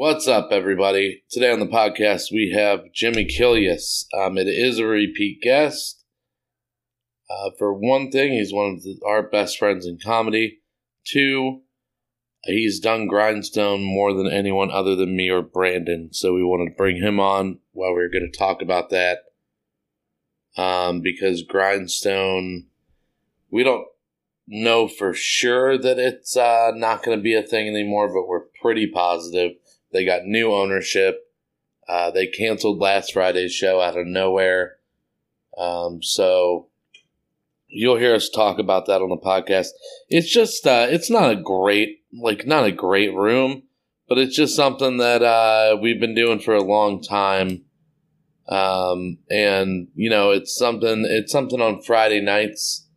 What's up, everybody? Today on the podcast, we have Jimmy Killius. Um, it is a repeat guest. Uh, for one thing, he's one of the, our best friends in comedy. Two, he's done Grindstone more than anyone other than me or Brandon. So we wanted to bring him on while we are going to talk about that. Um, because Grindstone, we don't know for sure that it's uh, not going to be a thing anymore, but we're pretty positive. They got new ownership. Uh, they canceled last Friday's show out of nowhere. Um, so you'll hear us talk about that on the podcast. It's just, uh, it's not a great, like, not a great room, but it's just something that uh, we've been doing for a long time. Um, and you know, it's something, it's something on Friday nights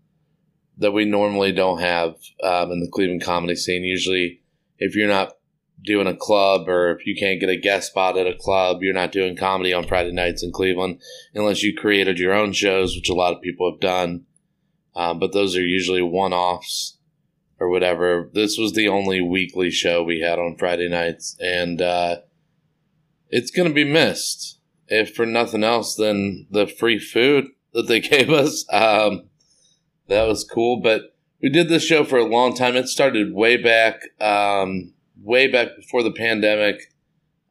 that we normally don't have um, in the Cleveland comedy scene. Usually, if you're not doing a club or if you can't get a guest spot at a club, you're not doing comedy on Friday nights in Cleveland unless you created your own shows, which a lot of people have done. Um, but those are usually one offs or whatever. This was the only weekly show we had on Friday nights, and uh, it's going to be missed. If for nothing else than the free food that they gave us. Um, that was cool. But we did this show for a long time. It started way back, um, way back before the pandemic.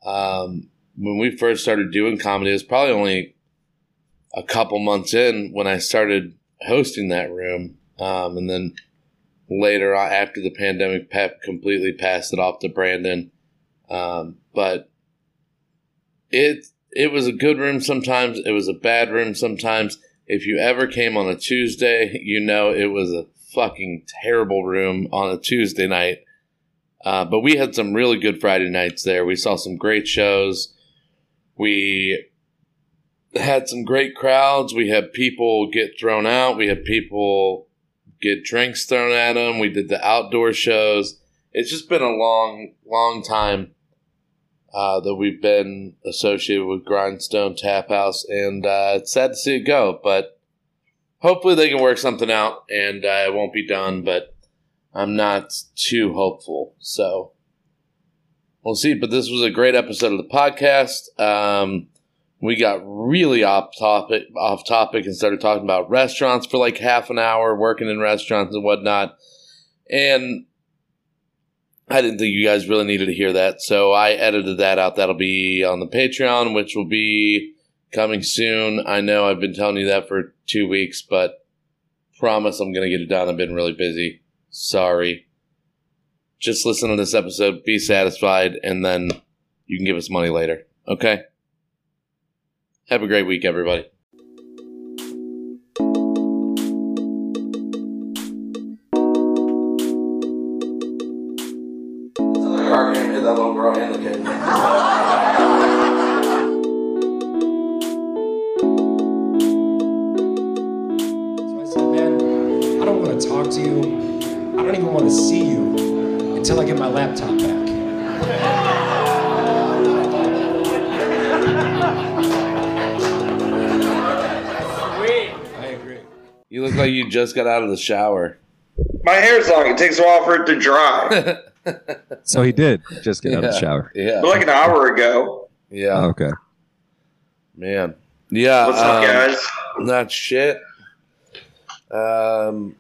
Um, when we first started doing comedy, it was probably only a couple months in when I started hosting that room. Um, and then later on, after the pandemic, Pep completely passed it off to Brandon. Um, but it it was a good room sometimes. It was a bad room sometimes. If you ever came on a Tuesday, you know it was a fucking terrible room on a Tuesday night. Uh, but we had some really good Friday nights there. We saw some great shows. We had some great crowds. We had people get thrown out. We had people get drinks thrown at them. We did the outdoor shows. It's just been a long, long time uh, that we've been associated with Grindstone Tap House, and uh, it's sad to see it go. But hopefully, they can work something out, and uh, it won't be done. But I'm not too hopeful, so we'll see. But this was a great episode of the podcast. Um, we got really off topic, off topic, and started talking about restaurants for like half an hour, working in restaurants and whatnot, and I didn't think you guys really needed to hear that, so I edited that out. That'll be on the Patreon, which will be coming soon. I know I've been telling you that for two weeks, but promise I'm going to get it done. I've been really busy. Sorry. Just listen to this episode, be satisfied, and then you can give us money later. Okay? Have a great week, everybody. Just got out of the shower. My hair's long. It takes a while for it to dry. So he did just get out of the shower. Yeah. But like an hour ago. Yeah. Okay. Man. Yeah. What's up, um, guys? Not shit. Um,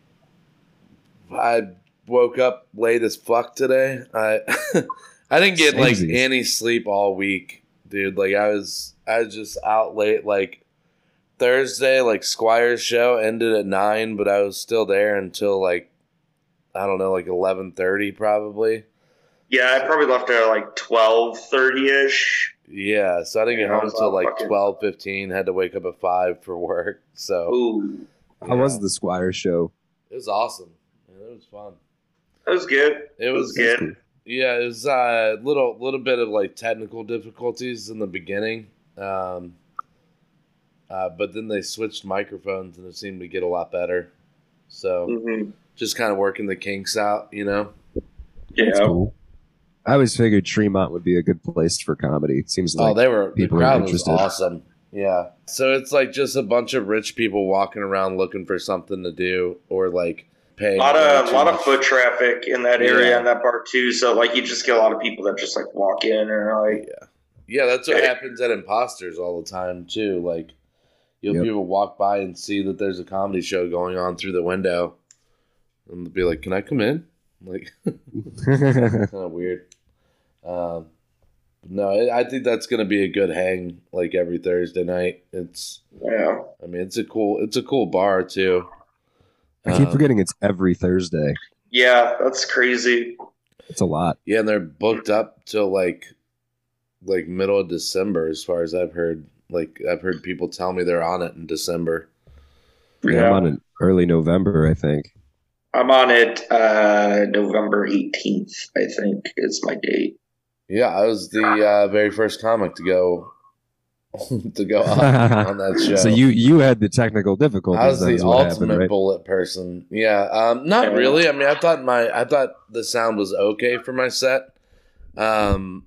I woke up late as fuck today. I I didn't get like Samesies. any sleep all week, dude. Like I was I was just out late. Like Thursday, like Squire's show ended at nine, but I was still there until like I don't know, like eleven thirty probably. Yeah, I probably left at like twelve thirty ish. Yeah, so I didn't get home until like fucking- twelve fifteen. Had to wake up at five for work. So Ooh, How was the Squire show? it was awesome. Man, it was fun. It was good. It It was was good. Yeah, it was a little little bit of like technical difficulties in the beginning, um, uh, but then they switched microphones and it seemed to get a lot better. So hmm just kind of working the kinks out, you know. Yeah. cool. I always figured Tremont would be a good place for comedy. It seems oh, like they were the people are crowd was interested. awesome. Yeah, so it's like just a bunch of rich people walking around looking for something to do, or like paying. A lot of too lot of foot traffic in that area Yeah. and that part too. So like you just get a lot of people that just like walk in and like, Yeah, Yeah, that's what Okay. happens at imposters all the time too. Like you'll Yep. people walk by and see that there's a comedy show going on through the window, and they'll be like, "Can I come in?" I'm like kind of weird. Um, no, I I think that's gonna be a good hang. Like every Thursday night, it's. yeah, I mean, it's a cool. It's a cool bar too. I keep Um, forgetting it's every Thursday. yeah, that's crazy. It's a lot. Yeah, and they're booked up till like like middle of December, as far as I've heard. Like I've heard people tell me they're on it in December. Yeah, I'm on it early November, I think. I'm on it uh, November 18th, I think is my date. Yeah, I was the uh, very first comic to go to go up on that show. So you you had the technical difficulties. I was the ultimate happened, right? bullet person. Yeah, um, not really. I mean, I thought my I thought the sound was okay for my set. Um,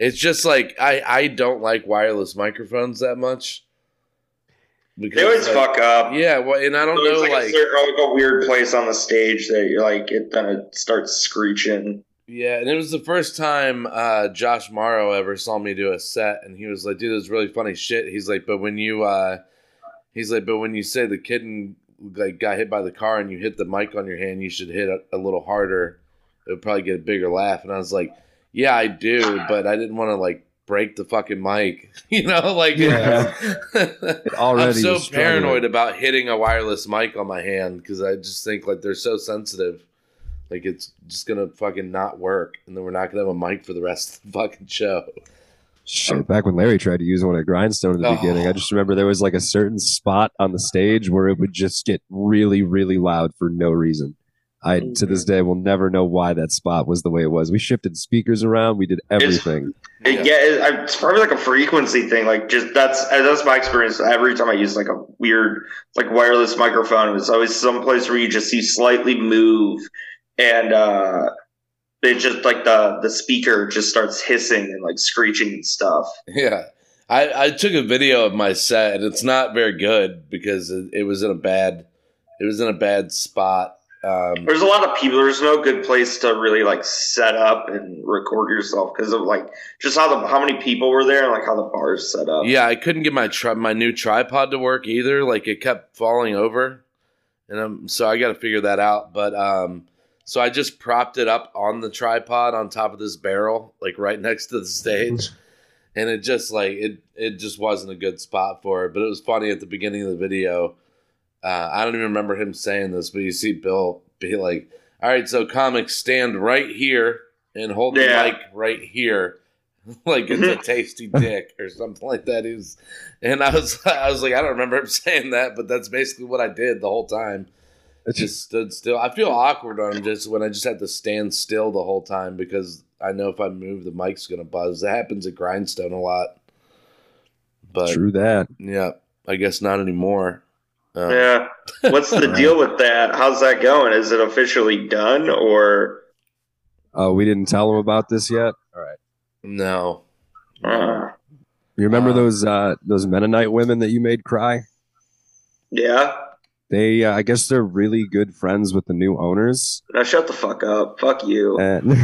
it's just like I I don't like wireless microphones that much. They always like, fuck up. Yeah, well, and I don't So know, like, like, a, cer- like a weird place on the stage that you're like it then it starts screeching. Yeah, and it was the first time uh, Josh Morrow ever saw me do a set, and he was like, "Dude, this really funny shit." He's like, "But when you," uh, he's like, "But when you say the kitten like got hit by the car and you hit the mic on your hand, you should hit a, a little harder. It would probably get a bigger laugh." And I was like, "Yeah, I do, but I didn't want to like break the fucking mic, you know? Like, Yeah. I'm so paranoid about hitting a wireless mic on my hand because I just think like they're so sensitive. Like it's just gonna fucking not work, and then we're not gonna have a mic for the rest of the fucking show. Shit, back when Larry tried to use one at Grindstone in the Oh. beginning, I just remember there was like a certain spot on the stage where it would just get really, really loud for no reason. I to this day will never know why that spot was the way it was. We shifted speakers around, we did everything. It, yeah, it, it's probably like a frequency thing. Like just that's that's my experience. Every time I use like a weird like wireless microphone, it's always some place where you just see slightly move, and uh, it just like the the speaker just starts hissing and like screeching and stuff. Yeah. I, I took a video of my set and it's not very good because it, it was in a bad it was in a bad spot. Um, There's a lot of people. There's no good place to really like set up and record yourself because of like just how the how many people were there and like how the bar is set up. yeah, I couldn't get my tri- my new tripod to work either. Like it kept falling over, and um, so I got to figure that out. But um, so I just propped it up on the tripod on top of this barrel, like right next to the stage, and it just like it it just wasn't a good spot for it. But it was funny at the beginning of the video. Uh, I don't even remember him saying this, but you see Bill be like, "All right, so comics stand right here and hold the mic right here." like it's a tasty dick or something like that. He was, and I was, I was like, I don't remember him saying that, but that's basically what I did the whole time. I just Just stood still. I feel awkward on just when I just had to stand still the whole time because I know if I move, the mic's gonna buzz. That happens at Grindstone a lot, but true that. yeah, I guess not anymore. Um, Yeah. What's the deal with that? How's that going? Is it officially done or? Oh, we didn't tell him about this yet. All right. No. Uh, You remember Uh, those uh those Mennonite women that you made cry? yeah. They uh, I guess they're really good friends with the new owners. Now shut the fuck up. Fuck you. And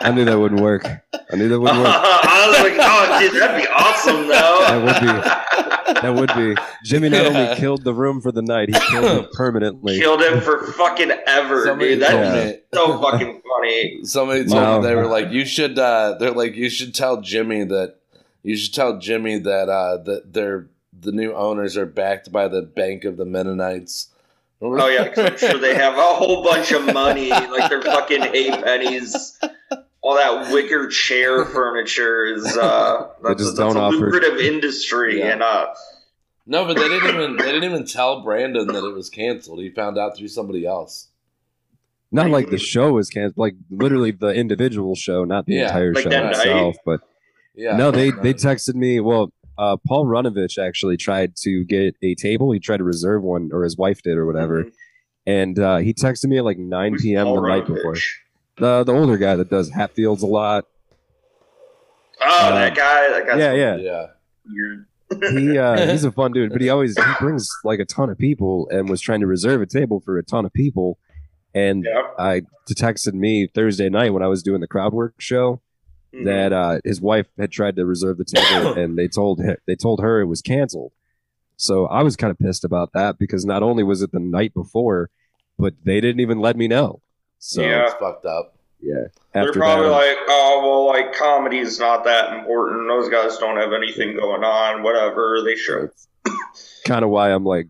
I knew that wouldn't work. I knew that wouldn't work. I was like, oh, dude, that'd be awesome, though. That would be. That would be. Jimmy not Yeah. only killed the room for the night, he killed it permanently. Killed him for fucking ever, Somebody dude. That's Yeah. so fucking funny. Somebody told No. me they were like, you should. Uh, they're like, you should tell Jimmy that. You should tell Jimmy that uh, that they're the new owners are backed by the Bank of the Mennonites. Oh yeah, 'cause I'm sure they have a whole bunch of money, like they're fucking eight pennies. All that wicker chair furniture is uh, They that's, just a, that's don't a offer- lucrative industry, Yeah. and uh, No, but they didn't even they didn't even tell Brandon that it was canceled. He found out through somebody else. Not like the show was canceled, like literally the individual show, not the Yeah, entire like show that night. itself. But Yeah. no, they they texted me. Well, uh, Paul Runovich actually tried to get a table. He tried to reserve one, or his wife did, or whatever. Mhm. And uh, he texted me at like 9 Who's p.m. Paul the night Runovich? before. The the older guy that does Hatfields a lot. Oh, Uh, that guy. That guy's yeah, yeah. yeah. weird. he uh, he's a fun dude, but he always he brings like a ton of people and was trying to reserve a table for a ton of people. And Yeah. I texted me Thursday night when I was doing the crowd work show Mhm. that uh, his wife had tried to reserve the table and they told her, they told her it was canceled. So I was kind of pissed about that because not only was it the night before, but they didn't even let me know. So Yeah. It's fucked up. yeah, They're probably that, like, oh well, like comedy's not that important. Those guys don't have anything going on. Whatever they show. kind of why I'm like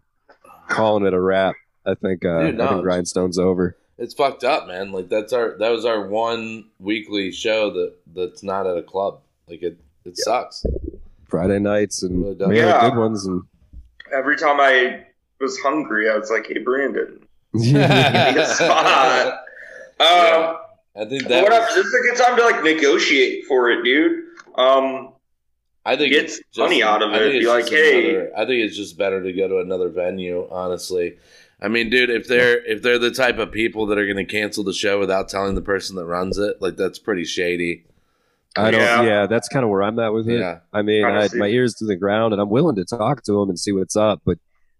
calling it a wrap. I think uh, Dude, no. I think Grindstone's over. It's fucked up, man. Like that's our that was our one weekly show that that's not at a club. Like it it sucks. Friday nights and Really we had Yeah. good ones and Every time I was hungry, I was like, hey Brandon, yeah. give me a spot. Um, Yeah. I think that whatever. was- This is a good time to like negotiate for it, dude. Um, I think Get it's money out of it. Be like, hey. another- I think it's just better to go to another venue. Honestly, I mean, dude, if they're if they're the type of people that are going to cancel the show without telling the person that runs it, like that's pretty shady. I don't. Yeah. Yeah. that's kind of where I'm at with it. Yeah, I mean, I my ears to the ground, and I'm willing to talk to them and see what's up. But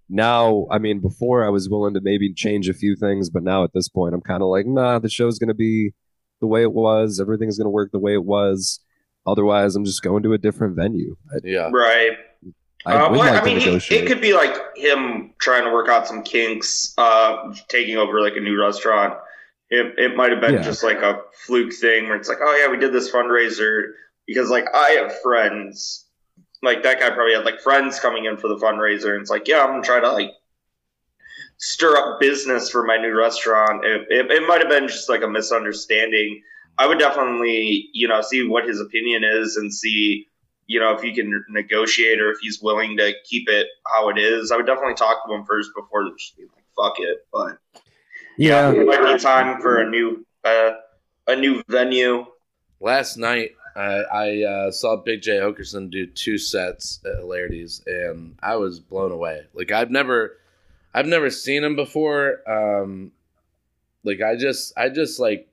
now, I mean, before I was willing to maybe change a few things, but now at this point, I'm kind of like, nah, the show's going to be the way it was. Everything's going to work the way it was. Otherwise, I'm just going to a different venue. I, yeah. right. I uh, well, like I mean, he, it could be like him trying to work out some kinks, uh, taking over like a new restaurant. It, it might have been Yeah. just like a fluke thing where it's like, oh yeah, we did this fundraiser because like I have friends, like that guy probably had like friends coming in for the fundraiser, and it's like, yeah, I'm gonna try to like stir up business for my new restaurant. It, it, it might have been just like a misunderstanding. I would definitely, you know, see what his opinion is and see you know, if he can negotiate or if he's willing to keep it how it is. I would definitely talk to him first before just being like, fuck it. But yeah, it might be time for a new uh, a new venue. Last night, I, I uh, saw Big Jay Oakerson do two sets at Hilarities, and I was blown away. Like I've never, I've never seen him before. Um, like I just, I just like,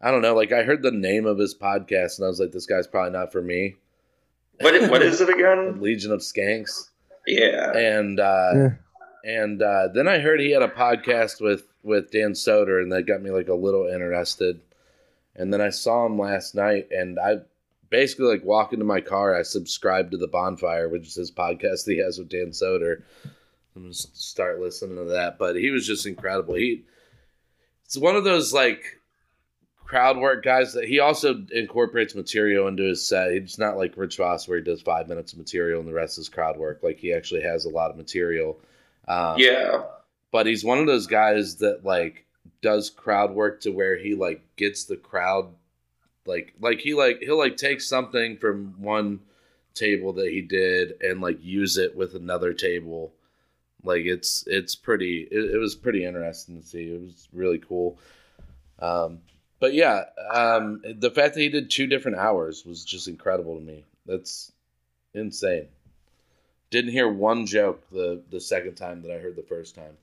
I don't know. Like I heard the name of his podcast, and I was like, this guy's probably not for me. What what is it again? Legion of Skanks, Yeah. and uh, Yeah. and uh, then I heard he had a podcast with with Dan Soder, and that got me like a little interested. And then I saw him last night, and I basically like walk into my car. I subscribe to the Bonfire, which is his podcast that he has with Dan Soder. I'm gonna start listening to that. But he was just incredible. He it's one of those like crowd work guys that he also incorporates material into his set. He's not like Rich Voss where he does five minutes of material and the rest is crowd work. Like he actually has a lot of material. Um, yeah. but he's one of those guys that like does crowd work to where he like gets the crowd like like he like he'll like take something from one table that he did and like use it with another table. Like it's it's pretty it, it was pretty interesting to see. It was really cool. Um but yeah um the fact that he did two different hours was just incredible to me. That's insane. Didn't hear one joke the the second time that i heard the first time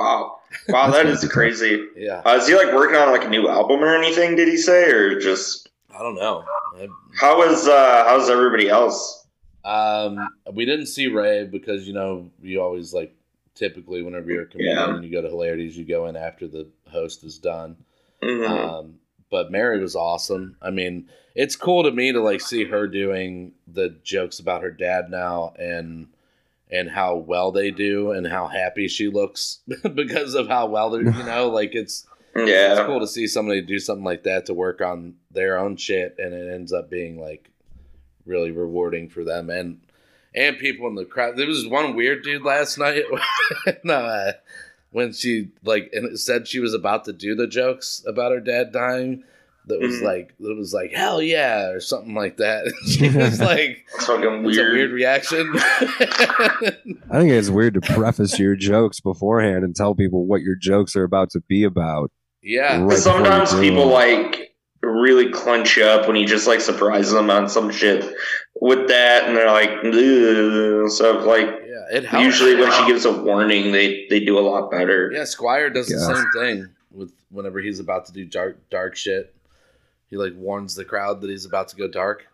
Wow. Wow, that is crazy. yeah Uh, is he like working on like a new album or anything? Did he say, or just i don't know I, how is uh how's everybody else? Um, we didn't see Ray because you know you always like typically whenever you're a comedian Yeah. and you go to hilarities, you go in after the host is done. Mhm. Um, but Mary was awesome. I mean, it's cool to me to like see her doing the jokes about her dad now and and how well they do and how happy she looks because of how well they're you know like it's it's yeah. cool to see somebody do something like that to work on their own shit and it ends up being like really rewarding for them and and people in the crowd there was one weird dude last night when, uh, when she like and it said she was about to do the jokes about her dad dying that was Mhm. like it was like hell yeah or something like that she was like It's fucking it's a weird. weird reaction I think it's weird to preface your jokes beforehand and tell people what your jokes are about to be about. yeah Right. Sometimes before you do people like really clench you up when you just like surprise them on some shit with that, and they're like, "Ugh." so like yeah it helps usually when she gives a warning, they they do a lot better. Yeah, Squire does the same thing with whenever he's about to do dark dark shit. He like warns the crowd that he's about to go dark.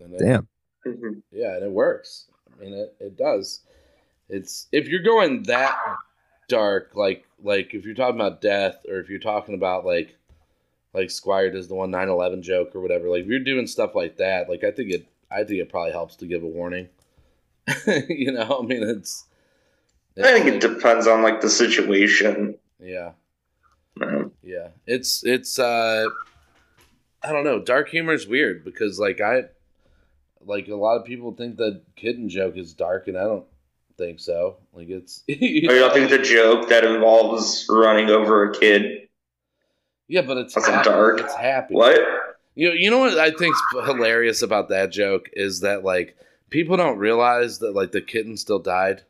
And then- Damn. Mhm. Yeah, and it works. I mean, it, it does. It's if you're going that dark, like like if you're talking about death, or if you're talking about like like Squire does the one 9/11 joke or whatever. Like if you're doing stuff like that, like I think it I think it probably helps to give a warning. you know, I mean, it's. I think it depends on like the situation. yeah. Um, Yeah, it's it's uh I don't know. Dark humor is weird because like I like a lot of people think that kitten joke is dark and I don't think so. Like it's you I know, don't think the joke that involves running over a kid. Yeah, but it's happy. dark. It's happy. What? You know, you know what I think's hilarious about that joke is that like people don't realize that like the kitten still died.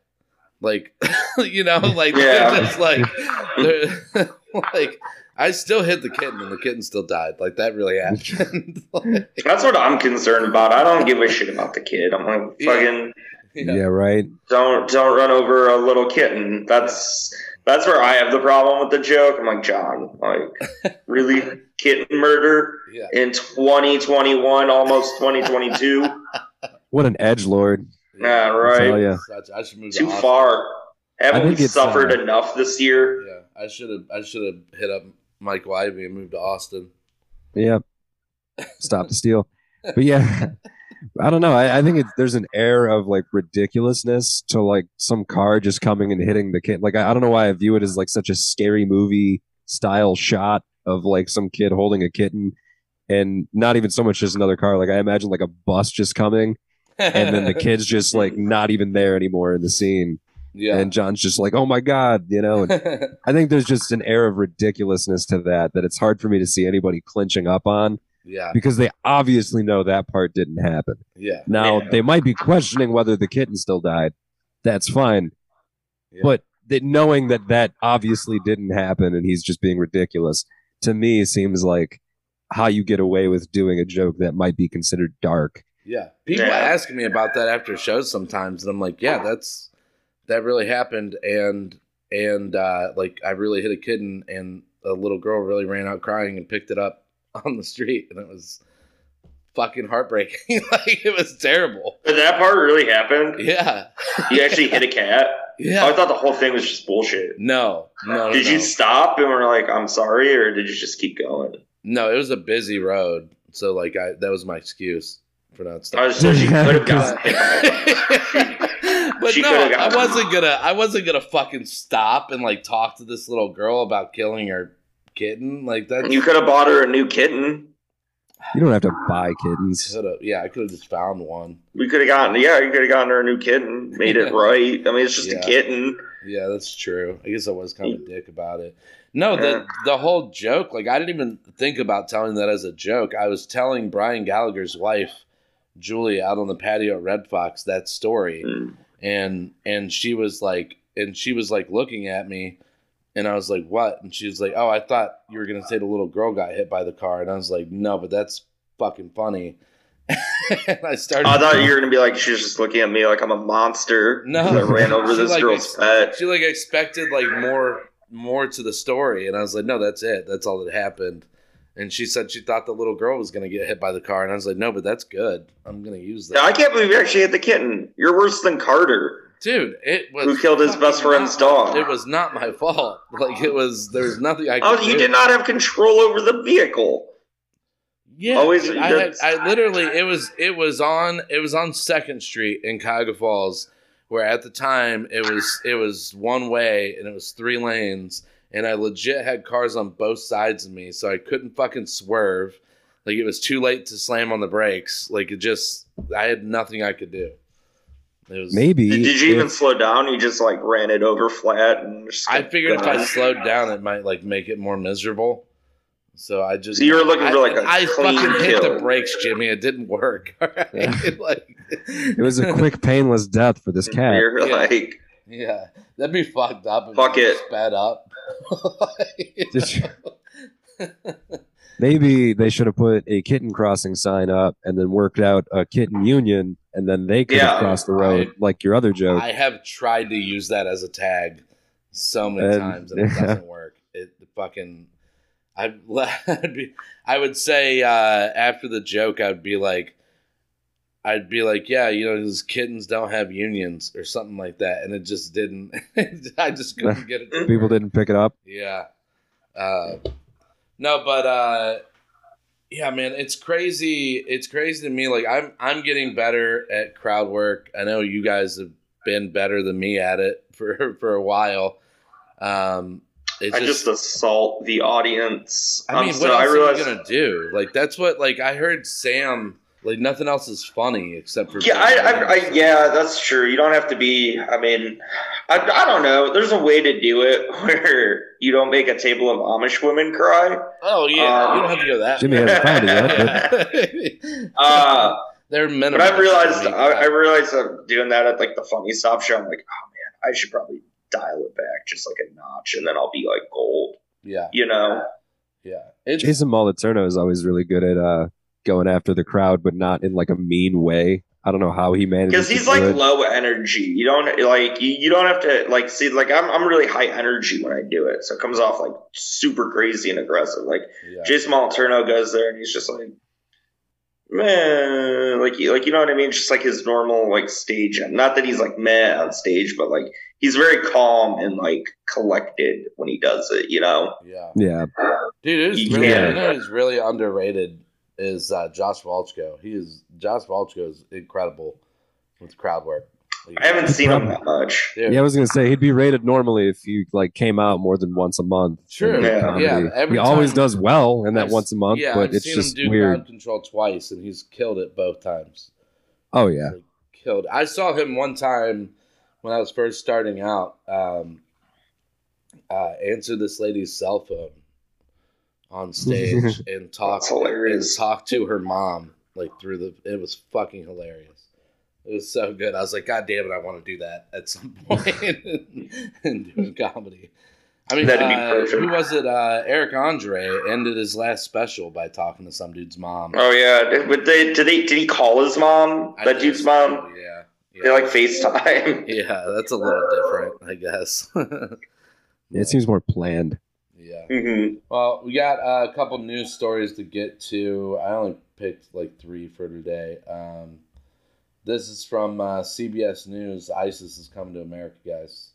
Like you know, like Yeah. they're just like they're, like I still hit the kitten and the kitten still died. Like that really happened. Like, That's what I'm concerned about. I don't give a shit about the kid. I'm like, Yeah. fucking Yeah, right. don't don't run over a little kitten. That's that's where I have the problem with the joke. I'm like, John, like, really kitten murder yeah. in 2021, almost 2022. What an edge lord. Yeah, right. tell ya. I, I should move Too Austin. far. Haven't we suffered uh, enough this year? Yeah, I should have. I should have hit up Michael Ivy and moved to Austin. Yeah. Stop the steal. But yeah, I don't know. I, I think it's, there's an air of like ridiculousness to like some car just coming and hitting the kid. Like I, I don't know why I view it as like such a scary movie style shot of like some kid holding a kitten, and not even so much just another car. Like I imagine like a bus just coming, and then the kid's just like not even there anymore in the scene, yeah. and John's just like, oh my god, you know. And I think there's just an air of ridiculousness to that that it's hard for me to see anybody clinching up on yeah. because they obviously know that part didn't happen. Yeah. Now Yeah. they might be questioning whether the kitten still died. That's fine, Yeah. but that knowing that that obviously didn't happen and he's just being ridiculous to me seems like how you get away with doing a joke that might be considered dark. Yeah. People Yeah. ask me about that after shows sometimes, and I'm like, yeah, that's that really happened, and and uh, like I really hit a kitten, and a little girl really ran out crying and picked it up on the street, and it was fucking heartbreaking. like it was terrible. Did that part really happened. Yeah. You actually hit a cat? Yeah. Oh, I thought the whole thing was just bullshit. no, no, Did no. you stop and were like, I'm sorry, or did you just keep going? No, it was a busy road, so like I that was my excuse for not I stopping. was so she could have gotten hit. But She no, I wasn't gonna. I wasn't gonna fucking stop and like talk to this little girl about killing her kitten. Like that. You could have bought her a new kitten. You don't have to buy kittens. could have. Yeah, I could have just found one. We could have gotten, yeah, you could have gotten her a new kitten, made it right. I mean, it's just Yeah. a kitten. Yeah, that's true. I guess I was kind of a dick about it. No, the the whole joke, like I didn't even think about telling that as a joke. I was telling Brian Gallagher's wife, Julie, out on the patio at Red Fox that story. Mm. And and she was like and she was like looking at me and i was like what and she was like oh i thought you were gonna say the little girl got hit by the car and i was like no but that's fucking funny and i started I thought you were gonna be like, she's just looking at me like I'm a monster. No. I ran over this like, girl's ex- pet. she like expected like more more to the story and i was like no that's it that's all that happened and she said she thought the little girl was gonna get hit by the car and i was like no but that's good i'm gonna use that I can't believe you actually hit the kitten. You're worse than Carter. dude it was Who killed his best friend's dog. it was not my fault like it was there was nothing i could Oh, you do. did not have control over the vehicle. Yeah, Always- I, had, I literally it was it was on it was on Second Street in Cuyahoga Falls, where at the time it was it was one way and it was three lanes, and I legit had cars on both sides of me, so I couldn't fucking swerve. Like it was too late to slam on the brakes. Like it just I had nothing I could do. It was Maybe. Did, did you even slow down? You just like ran it over flat and just I kept figured if I slowed down, it might like make it more miserable. So I just So you were looking for, like, a I clean fucking hit the brakes, Jimmy. It didn't work. All right? like it was a quick, painless death for this cat. You're Yeah. like, Yeah, that'd be fucked up. if Fuck you it. Sped up. Did you- Maybe they should have put a kitten crossing sign up and then worked out a kitten union, and then they could Yeah. have crossed the road I- like your other joke. I have tried to use that as a tag so many And- times, and it doesn't work. It fucking. I'd, I'd be. I would say uh, after the joke, I'd be like, I'd be like, yeah, you know, these kittens don't have unions or something like that, and it just didn't. I just couldn't get it. People didn't pick it up. Yeah. Uh, no, but uh, yeah, man, it's crazy. It's crazy to me. Like I'm, I'm getting better at crowd work. I know you guys have been better than me at it for for a while. Um, it's I just, assault the audience. I mean, Um, what so else I are you gonna do? Like that's what. Like I heard Sam. Like nothing else is funny except for. yeah, I, I, I, yeah, that's true. You don't have to be. I mean, I, I don't know. There's a way to do it where you don't make a table of Amish women cry. Oh yeah, Um, you don't have to go that. Jimmy hasn't found it yet. Uh, They're minimal. but I've realized, I, I realized I'm doing that at like the funny stop show. I'm like, oh man, I should probably dial it back just like a notch, and then I'll be like gold. yeah, You know? yeah. It's, Jason Moliterno is always really good at uh, going after the crowd, but not in like a mean way. I don't know how he manages. because he's do like it. low energy. You don't like you, you don't have to like see like I'm I'm really high energy when I do it, so it comes off like super crazy and aggressive. Like yeah. Jason Moliterno goes there and he's just like, man, like you like you know what I mean? Just like his normal like stage. Not that he's like meh on stage, but like he's very calm and like collected when he does it. You know? yeah. yeah, Dude, it's really, can't- you know, who's really underrated is uh, Josh Walchko. He is Josh Walchko is incredible with crowd work. Like, I haven't seen him that much. dude, yeah. I was gonna say he'd be rated normally if you like came out more than once a month. True. in Yeah. Yeah, every he always does well in that I've- once a month, yeah, but I've it's seen just him do weird. crowd control twice, and he's killed it both times. Oh yeah, Like, killed. I saw him one time when I was first starting out. Um, uh, answer this lady's cell phone on stage and talk and talk to her mom like through the. It was fucking hilarious. It was so good. I was like, God damn it, I want to do that at some point in doing comedy. I mean, That'd be uh, perfect. who was it? Uh, Eric Andre ended his last special by talking to some dude's mom. Oh yeah, but they did he did he call his mom? I That dude's so, mom? Yeah. They like FaceTime. Yeah, that's a little different, I guess. it seems more planned. Yeah. hmm Well, we got uh, a couple news stories to get to. I only picked like three for today. Um, this is from uh, CBS News. ISIS is coming to America, guys.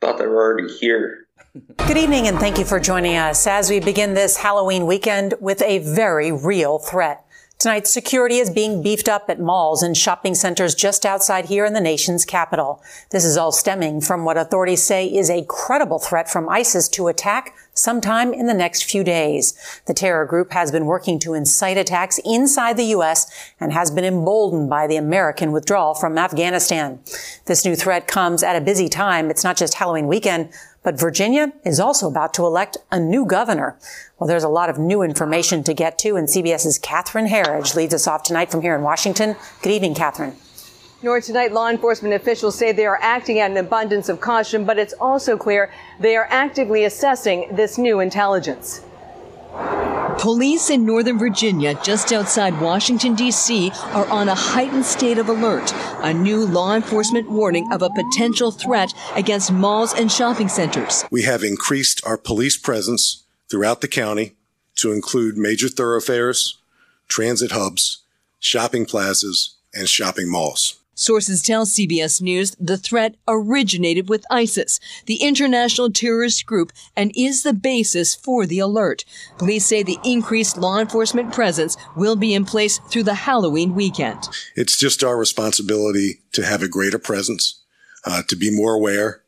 Thought they were already here. Good evening and thank you for joining us as we begin this Halloween weekend with a very real threat. Tonight, security is being beefed up at malls and shopping centers just outside here in the nation's capital. This is all stemming from what authorities say is a credible threat from ISIS to attack sometime in the next few days. The terror group has been working to incite attacks inside the U.S. and has been emboldened by the American withdrawal from Afghanistan. This new threat comes at a busy time. It's not just Halloween weekend, but Virginia is also about to elect a new governor. Well, there's a lot of new information to get to, and CBS's Catherine Herridge leads us off tonight from here in Washington. Good evening, Catherine. Nor tonight, law enforcement officials say they are acting at an abundance of caution, but it's also clear they are actively assessing this new intelligence. Police in Northern Virginia, just outside Washington, D.C., are on a heightened state of alert. A new law enforcement warning of a potential threat against malls and shopping centers. We have increased our police presence throughout the county to include major thoroughfares, transit hubs, shopping plazas, and shopping malls. Sources tell CBS News the threat originated with ISIS, the international terrorist group, and is the basis for the alert. Police say the increased law enforcement presence will be in place through the Halloween weekend. It's just our responsibility to have a greater presence, uh, to be more aware,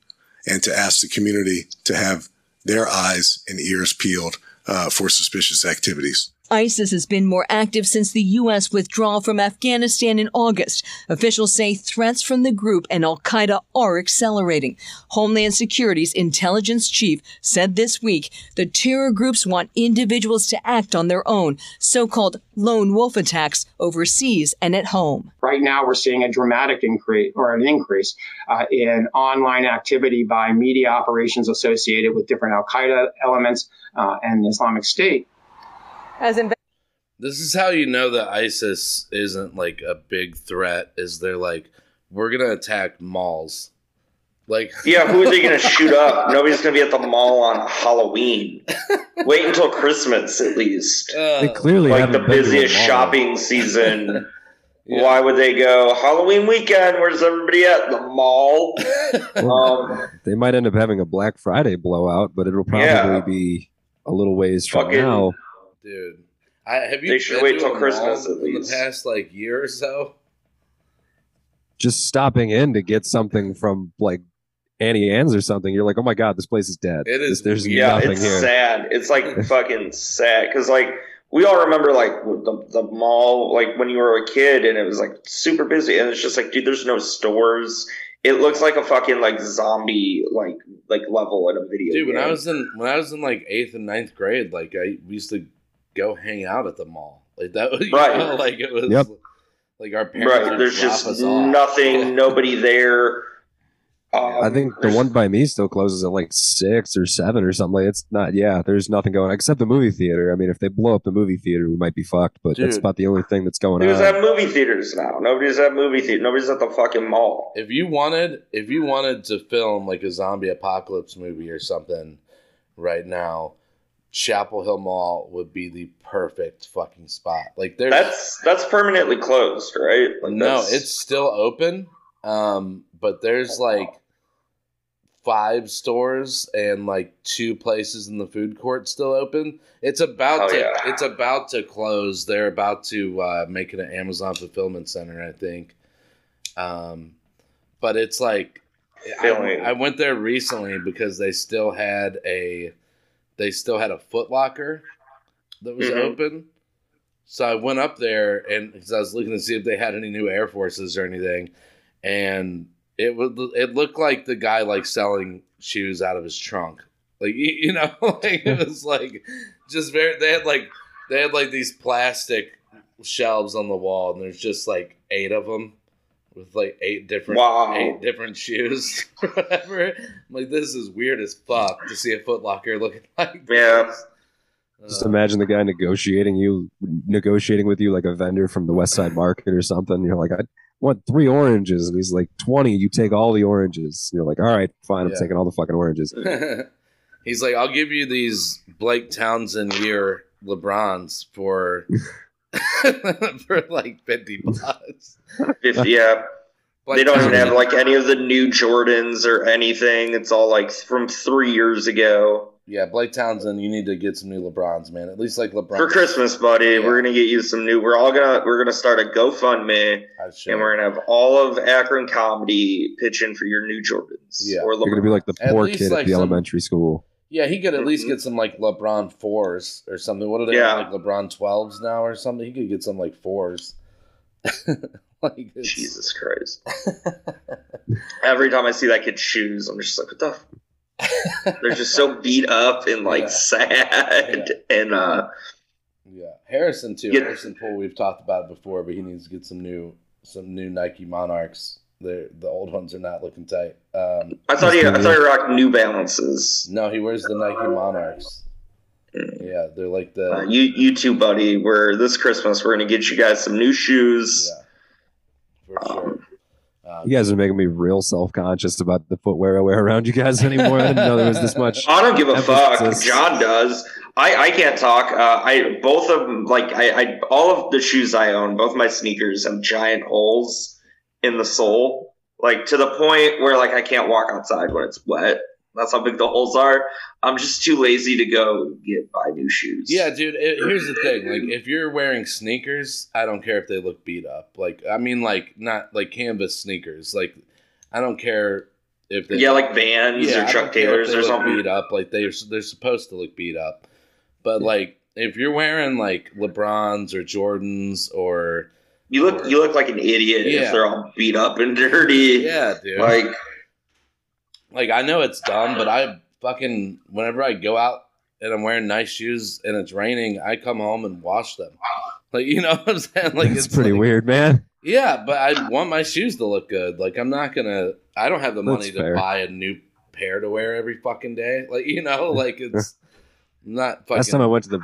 and to ask the community to have their eyes and ears peeled uh, for suspicious activities. ISIS has been more active since the U.S. withdrawal from Afghanistan in August. Officials say threats from the group and Al Qaeda are accelerating. Homeland Security's intelligence chief said this week the terror groups want individuals to act on their own, so called lone wolf attacks overseas and at home. Right now, we're seeing a dramatic increase or an increase uh, in online activity by media operations associated with different Al Qaeda elements uh, and the Islamic State. As in This is how you know that ISIS isn't like a big threat. Is they're like, we're gonna attack malls. Like, Yeah, who are they going to shoot up? Nobody's going to be at the mall on Halloween. Wait until Christmas at least. They uh, clearly Like the haven't been to a busiest mall. shopping season. Yeah. Why would they go Halloween weekend? Where's everybody at? The mall. Um, They might end up having a Black Friday blowout, but it'll probably Yeah. be a little ways from Fucking- now. Dude, I, have you They should been wait to till mall Christmas at in least. the past like year or so? Just stopping in to get something from like Auntie Anne's or something, you're like, oh my god, this place is dead. It is There's yeah, nothing it's here. sad. It's like fucking sad because like we all remember like the the mall like when you were a kid and it was like super busy and it's just like dude, there's no stores. It looks like a fucking like zombie like like level in a video. Dude, when I was in when I was in like eighth and ninth grade, like I we used to go hang out at the mall. Like that was Right. know, like it was Yep. like our parents right, there's just nothing, nobody there. Um, I think the one by me still closes at like six or seven or something. Like it's not. Yeah, there's nothing going on except the movie theater. I mean, if they blow up the movie theater, we might be fucked. But that's about the only thing that's going There's on. at movie theaters now. Nobody's at movie theater. Nobody's at the fucking mall. If you wanted if you wanted to film like a zombie apocalypse movie or something right now, Chapel Hill Mall would be the perfect fucking spot. Like there's That's that's permanently closed, right? Like, no, it's still open. Um, but there's like five stores and like two places in the food court still open. It's about Oh, to yeah. it's about to close. They're about to uh, make it an Amazon fulfillment center, I think. Um, but it's like I, I went there recently because they still had a they still had a Foot Locker that was Mhm. open. So I went up there and because I was looking to see if they had any new Air Forces or anything, and it would it looked like the guy like selling shoes out of his trunk, like you, you know, like it was like just very. They had like they had like these plastic shelves on the wall, and there's just like eight of them with like eight different Wow. eight different shoes, whatever. I'm like this is weird as fuck to see a Foot Locker looking like Yeah. this. Just imagine the guy negotiating you, negotiating with you like a vendor from the West Side Market or something. You're like, I want three oranges, and he's like, twenty. You take all the oranges. And you're like, all right, fine. I'm Yeah. taking all the fucking oranges. He's like, I'll give you these Blake Townsend year LeBrons for for like fifty bucks. If, yeah. Blake they don't even have like any of the new Jordans or anything. It's all like from three years ago. yeah, Blake Townsend. You need to get some new LeBrons, man. At least like LeBron For Christmas, buddy, Yeah. we're gonna get you some new. We're all gonna we're gonna start a GoFundMe, I and we're gonna have all of Akron comedy pitching for your new Jordans. Yeah. or You're gonna be like the poor least, kid like, at the some- elementary school. yeah, he could at least Mhm. get some like LeBron fours or something. What are they Yeah. like LeBron twelves now or something? He could get some like fours. like it's, Jesus Christ. Every time I see that kid's shoes, I'm just like, what the? F-? They're just so beat up and like Yeah. sad, and uh, Yeah, Harrison too. Yeah. Harrison Poole. We've talked about it before, but he needs to get some new some new Nike Monarchs. The the old ones are not looking tight. Um, I thought he, I thought he rocked New Balances. no, he wears the Nike Monarchs. Yeah, they're like the Uh, you, you too, buddy. Where this Christmas we're gonna get you guys some new shoes. yeah, for sure. Um, You guys are making me real self conscious about the footwear I wear around you guys anymore. I didn't know there was this much. I don't give a fuck. John does. I, I can't talk. Uh, I both of them like I, I all of the shoes I own, both my sneakers have giant holes in the sole, like to the point where like I can't walk outside when it's wet. That's how big the holes are. I'm just too lazy to go get buy new shoes. Yeah, dude. It, here's the thing: like, if you're wearing sneakers, I don't care if they look beat up. Like, I mean, like not like canvas sneakers. Like, I don't care if they yeah, like Vans Yeah, or Chuck Taylors or something. Beat up, like they're they're supposed to look beat up. But like, if you're wearing like LeBrons or Jordans or You look you look like an idiot Yeah. if they're all beat up and dirty. yeah, dude, Like like I know it's dumb, but I fucking whenever I go out and I'm wearing nice shoes and it's raining, I come home and wash them. Like you know what I'm saying? Like it's pretty like- weird, man. Yeah, but I want my shoes to look good. Like I'm not gonna. I don't have the money That's to fair. buy a new pair to wear every fucking day. Like you know, like it's not fucking. Last time I went to the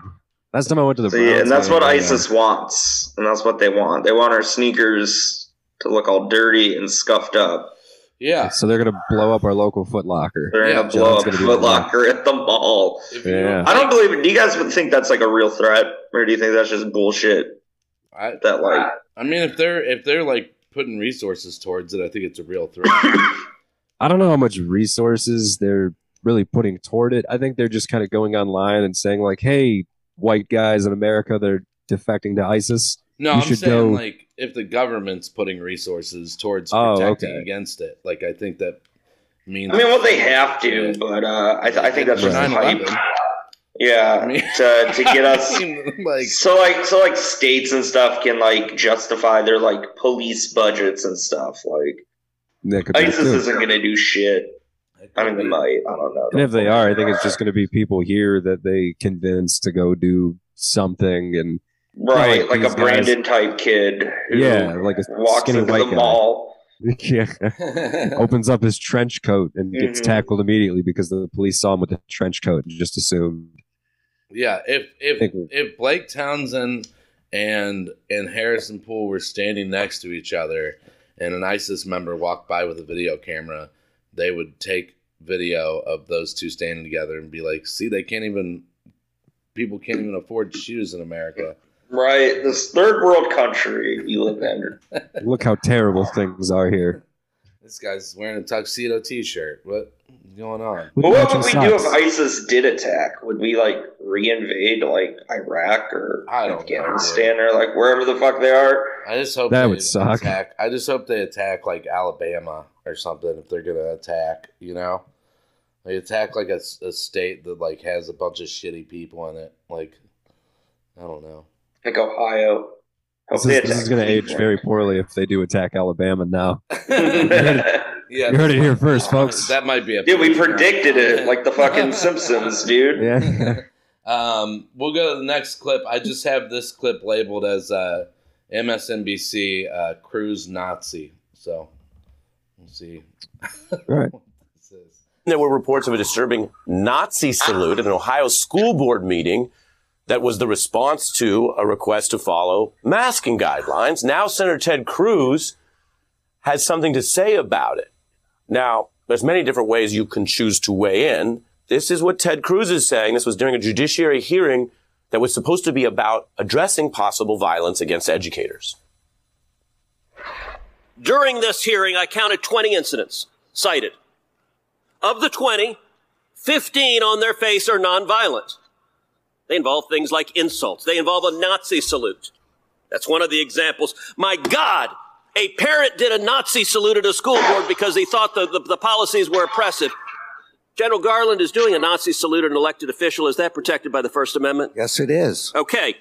last time I went to the so, yeah, and that's what I, ISIS wants. And that's what they want. They want our sneakers to look all dirty and scuffed up. Yeah. So they're gonna blow up our local Foot Locker. They're gonna blow up John's gonna Foot the one. Locker at the mall. Yeah. I don't believe it. Do you guys would think that's like a real threat, or do you think that's just bullshit? I, That like, I mean, if they're if they're like putting resources towards it, I think it's a real threat. I don't know how much resources they're really putting toward it. I think they're just kind of going online and saying like, "Hey, white guys in America, they're defecting to ISIS." No, You I'm should saying go- like if the government's putting resources towards Oh, protecting okay. against it, like I think that means. I mean, well, they have to, but uh, I, th- I think that's just Right. hype. Yeah, I mean- to to get us. I mean, like So like so like states and stuff can like justify their like police budgets and stuff. Like That could be ISIS too. isn't gonna do shit. I mean they might. I don't know. And if they are, I think it's just going to be people here that they convince to go do something, and right, like like, these a Brandon type kid who yeah, like a walks skinny into white the guy. mall. yeah, opens up his trench coat and gets Mhm. tackled immediately because the police saw him with the trench coat and just assumed. yeah, if if if Blake Townsend and and Harrison Poole were standing next to each other, and an ISIS member walked by with a video camera, they would take video of those two standing together and be like, "See, they can't even." People can't even afford shoes in America. Right, this third world country you live in. Look how terrible things are here. This guy's wearing a tuxedo T-shirt. What is going on? But what would we do if. ISIS did attack? Would we like reinvade like Iraq or I don't know, Afghanistan or like wherever the fuck they are? I just hope That they would suck. Attack. I just hope they attack like Alabama or something if they're gonna attack. You know, they attack like a state that like has a bunch of shitty people in it. Like, I don't know. Like Ohio. This Hope they is, is going to age very poorly if they do attack Alabama now. yeah, You heard it here first, folks. That might be a Dude, we predicted it like the fucking Simpsons, dude. Yeah. Um, we'll go to the next clip. I just have this clip labeled as uh, MSNBC uh, Cruz Nazi. So we'll see. All right. what this is. There were reports of a disturbing Nazi salute at an Ohio school board meeting that was the response to a request to follow masking guidelines. Now, Senator Ted Cruz has something to say about it. Now, there's many different ways you can choose to weigh in. This is what Ted Cruz is saying. This was during a judiciary hearing that was supposed to be about addressing possible violence against educators. During this hearing, I counted 20 incidents cited. Of the 20, 15 on their face are nonviolent. They involve things like insults. They involve a Nazi salute. That's one of the examples. My God, a parent did a Nazi salute at a school board because he thought the, the, the policies were oppressive. General Garland is doing a Nazi salute at an elected official. Is that protected by the First Amendment? Yes, it is. Okay.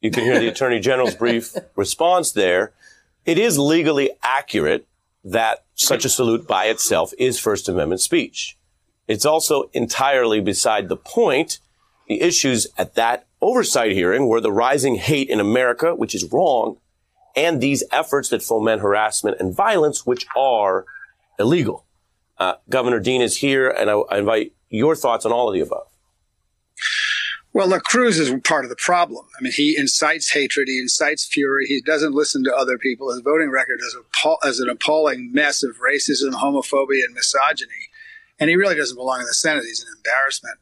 You can hear the Attorney General's brief response there. It is legally accurate that such a salute by itself is First Amendment speech. It's also entirely beside the point. The issues at that oversight hearing were the rising hate in America, which is wrong, and these efforts that foment harassment and violence, which are illegal. Uh, Governor Dean is here, and I, I invite your thoughts on all of the above. Well, look, Cruz is part of the problem. I mean, he incites hatred, he incites fury, he doesn't listen to other people. His voting record is, appall- is an appalling mess of racism, homophobia, and misogyny. And he really doesn't belong in the Senate. He's an embarrassment.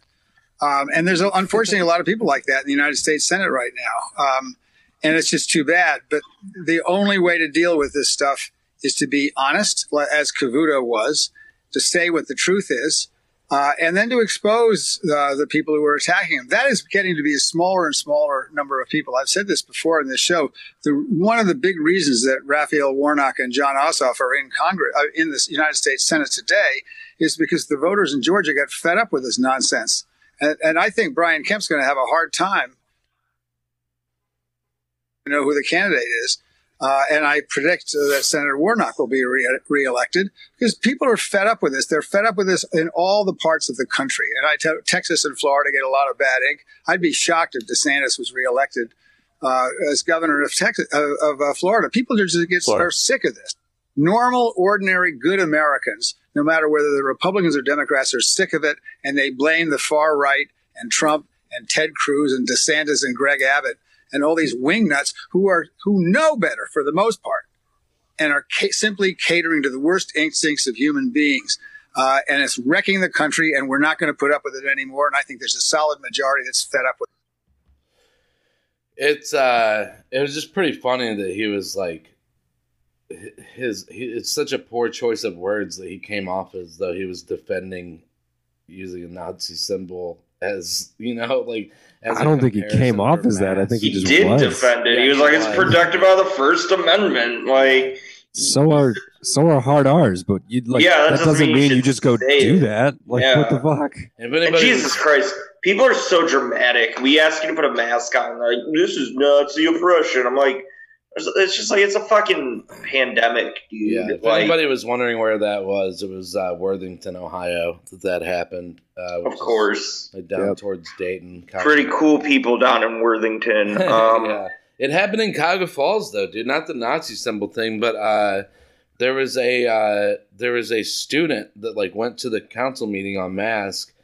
Um, and there's unfortunately a lot of people like that in the United States Senate right now. Um, and it's just too bad. But the only way to deal with this stuff is to be honest, as Cavuto was, to say what the truth is, uh, and then to expose uh, the people who are attacking him. That is getting to be a smaller and smaller number of people. I've said this before in this show. The, one of the big reasons that Raphael Warnock and Jon Ossoff are in Congress, uh, in the United States Senate today, is because the voters in Georgia got fed up with this nonsense. And, and I think Brian Kemp's going to have a hard time to know who the candidate is. Uh, and I predict that Senator Warnock will be re- reelected because people are fed up with this. They're fed up with this in all the parts of the country. And I tell Texas and Florida get a lot of bad ink. I'd be shocked if DeSantis was reelected uh, as governor of Texas of, of uh, Florida. People just get Florida. are sick of this. Normal, ordinary, good Americans, no matter whether they're Republicans or Democrats, are sick of it, and they blame the far right and Trump and Ted Cruz and DeSantis and Greg Abbott and all these wingnuts who are who know better for the most part. and are ca- simply catering to the worst instincts of human beings. Uh, and it's wrecking the country, and we're not going to put up with it anymore. And I think there's a solid majority that's fed up with It's uh, it was just pretty funny that he was like, his he, it's such a poor choice of words that he came off as though he was defending using a Nazi symbol as you know like. As I a don't think he came off as that. I think he He just did was. defend it. he was he like, "It's protected by the First Amendment." Like, So are so are hard R's, but you'd like Yeah, that that, doesn't doesn't mean you mean you should just go do it. that. Like Yeah. what the fuck? If and Jesus was- Christ, people are so dramatic. We ask you to put a mask on, like this is Nazi oppression. I'm like, it's- it's just like it's a fucking pandemic, dude. Yeah, if like, anybody was wondering where that was, it was uh, Worthington, Ohio, that that happened. Uh, of course, like down Yep. towards Dayton. pretty cool people down in Worthington. Um, yeah, it happened in Cuyahoga Falls though, dude. Not the Nazi symbol thing, but uh, there was a uh, there was a student that like went to the council meeting on mask,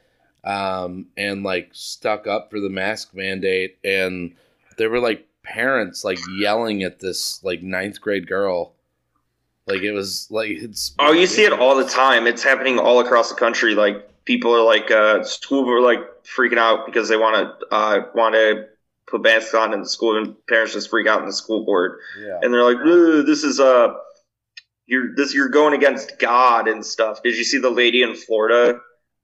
um, and like stuck up for the mask mandate, and there were like parents like yelling at this like ninth grade girl. Like it was like it's Oh, you see it all the time. It's happening all across the country. Like people are like, uh, schools are like freaking out because they want to uh, want to put masks on in the school, and parents just freak out in the school board, yeah. and they're like, "This is uh, you're this you're going against God and stuff." Did you see the lady in Florida?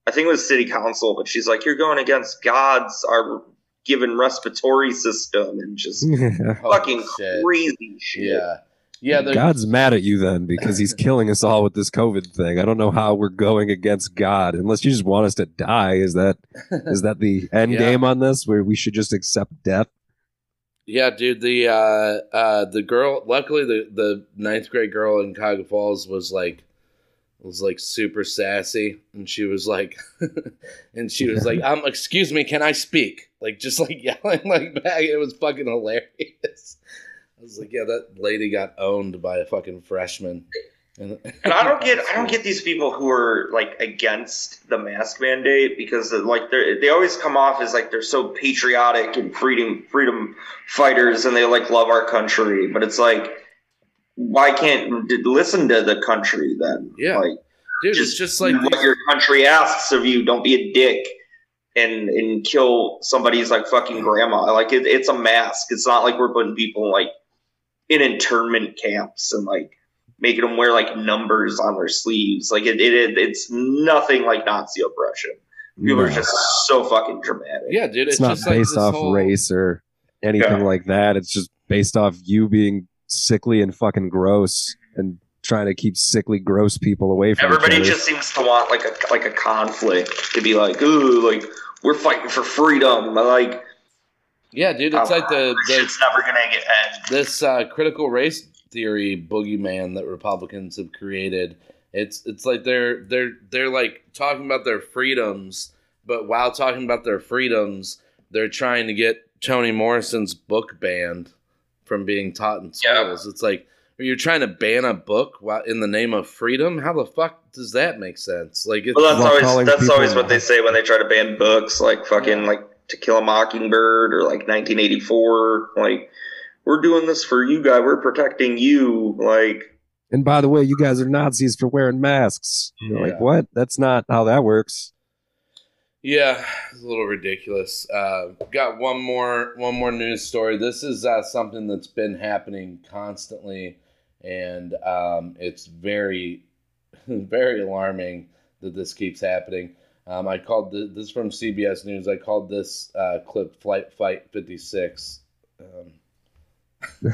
I think it was city council, but she's like, "You're going against God's our given respiratory system," and just Holy fucking shit. crazy shit. Yeah, yeah. the- God's mad at you then because he's killing us all with this COVID thing. I don't know how we're going against God unless you just want us to die. Is that is that the end Yeah. game on this where we should just accept death? Yeah, dude. The uh, uh, the girl. Luckily, the the ninth grade girl in Cuyahoga Falls was like was like super sassy, and she was like, and she was like, um, excuse me, can I speak? Like just like yelling like back. It was fucking hilarious. I was like, yeah, that lady got owned by a fucking freshman. And, And I don't get I don't get these people who are like against the mask mandate because uh, like they they always come off as like they're so patriotic and freedom freedom fighters and they like love our country, but it's like why can't listen to the country then? Yeah. like dude, it's just like do what your country asks of you. Don't be a dick and and kill somebody's like fucking grandma. Like it, it's a mask. It's not like we're putting people like in internment camps and like making them wear like numbers on their sleeves. Like it, it, it it's nothing like Nazi oppression. People are just so fucking dramatic. yeah, dude. It's, It's, not just like based this off whole- race or anything Yeah. like that. It's just based off you being sickly and fucking gross and trying to keep sickly, gross people away from Everybody each other. just seems to want like a like a conflict to be like, ooh, like we're fighting for freedom. Like Yeah, dude. It's oh, like the, the shit's never gonna get end. this uh, critical race theory boogeyman that Republicans have created. It's it's like they're they're they're like talking about their freedoms, but while talking about their freedoms, they're trying to get Toni Morrison's book banned from being taught in Yeah. schools. It's like you're trying to ban a book while in the name of freedom. How the fuck does that make sense? Like, it's, Well, that's always that's always what they say when they try to ban books, like fucking like To Kill a Mockingbird or like 1984. Like we're doing this for you guys. We're protecting you. Like And by the way, you guys are Nazis for wearing masks. You're Yeah. like, what? That's not how that works. Yeah, it's a little ridiculous. Uh, got one more one more news story. This is uh, something that's been happening constantly, and um, it's very very alarming that this keeps happening. Um, I called th- this is from CBS News. I called this uh, clip "Flight Fight 56." Um,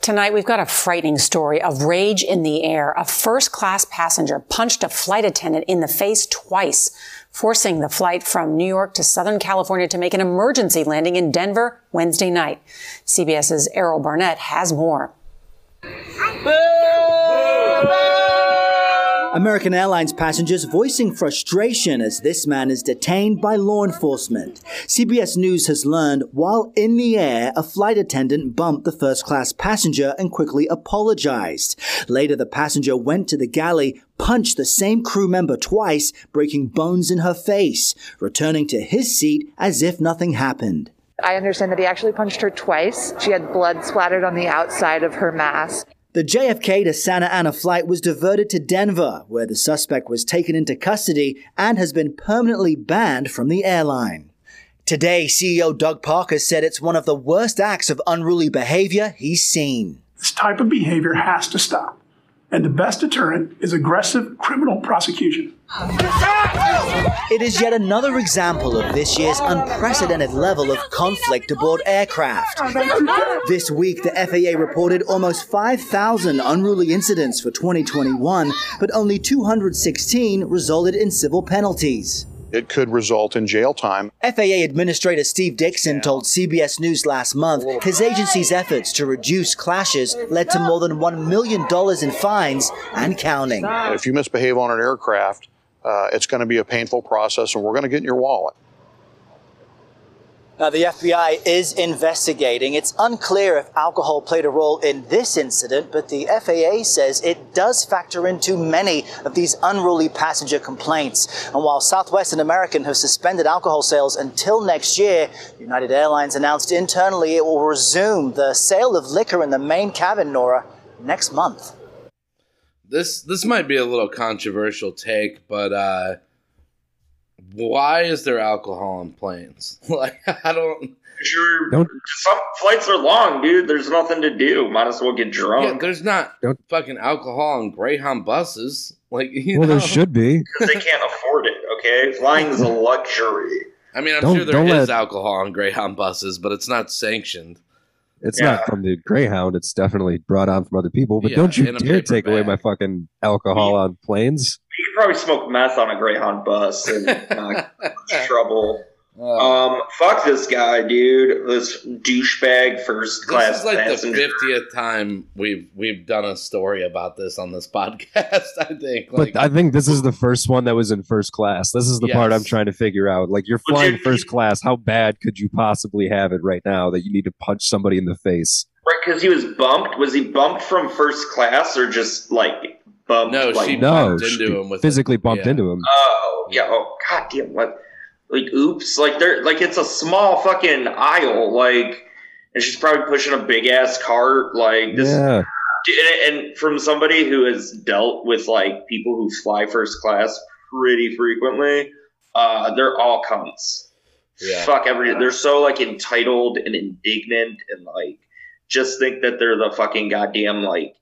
Tonight, we've got a frightening story of rage in the air. A first class passenger punched a flight attendant in the face twice, forcing the flight from New York to Southern California to make an emergency landing in Denver Wednesday night. CBS's Errol Barnett has more. American Airlines passengers voicing frustration as this man is detained by law enforcement. CBS News has learned while in the air, a flight attendant bumped the first class passenger and quickly apologized. Later, the passenger went to the galley, punched the same crew member twice, breaking bones in her face, returning to his seat as if nothing happened. I understand that he actually punched her twice. She had blood splattered on the outside of her mask. The JFK to Santa Ana flight was diverted to Denver, where the suspect was taken into custody and has been permanently banned from the airline. Today, CEO Doug Parker said it's one of the worst acts of unruly behavior he's seen. This type of behavior has to stop. And the best deterrent is aggressive criminal prosecution. It is yet another example of this year's unprecedented level of conflict aboard aircraft. This week, the FAA reported almost 5,000 unruly incidents for 2021, but only 216 resulted in civil penalties. It could result in jail time. FAA Administrator Steve Dickson told CBS News last month his agency's efforts to reduce clashes led to more than $1 million in fines and counting. If you misbehave on an aircraft, uh, it's going to be a painful process and we're going to get in your wallet. Now, the FBI is investigating. It's unclear if alcohol played a role in this incident, but the FAA says it does factor into many of these unruly passenger complaints. And while Southwest and American have suspended alcohol sales until next year, United Airlines announced internally it will resume the sale of liquor in the main cabin, Nora, next month. This this might be a little controversial take, but uh why is there alcohol on planes? Like I don't. Sure. Some flights are long, dude. There's nothing to do. Might as well get Yeah, drunk. there's not don't, fucking alcohol on Greyhound buses. Like you Well, know? there should be. Because they can't afford it. Okay, flying is a luxury. I mean, I'm Don't- sure there is let- alcohol on Greyhound buses, but it's not sanctioned. It's Yeah. not from the Greyhound. It's definitely brought on from other people. But Yeah, don't you dare paper take away my fucking alcohol on planes. You could probably smoke meth on a Greyhound bus and not trouble. Oh. Um, fuck this guy, dude. This douchebag first class This is like passenger. the fiftieth time we've we've done a story about this on this podcast. I think. But I think this is the first one that was in first class. This is the part I'm trying to figure out. Like you're flying dude, first class. How bad could you possibly have it right now that you need to punch somebody in the face? Right, because he was bumped. Was he bumped from first class or just like bumped? No, like, she No, bumped she into him with physically it. bumped Yeah. into him. Oh yeah. Oh god damn. What? Like oops. Like they're like it's a small fucking aisle. Like and she's probably pushing a big ass cart. Like this. Yeah. And, and from somebody who has dealt with like people who fly first class pretty frequently, uh, they're all cunts. Yeah. Fuck every. They're so like entitled and indignant and like just think that they're the fucking goddamn like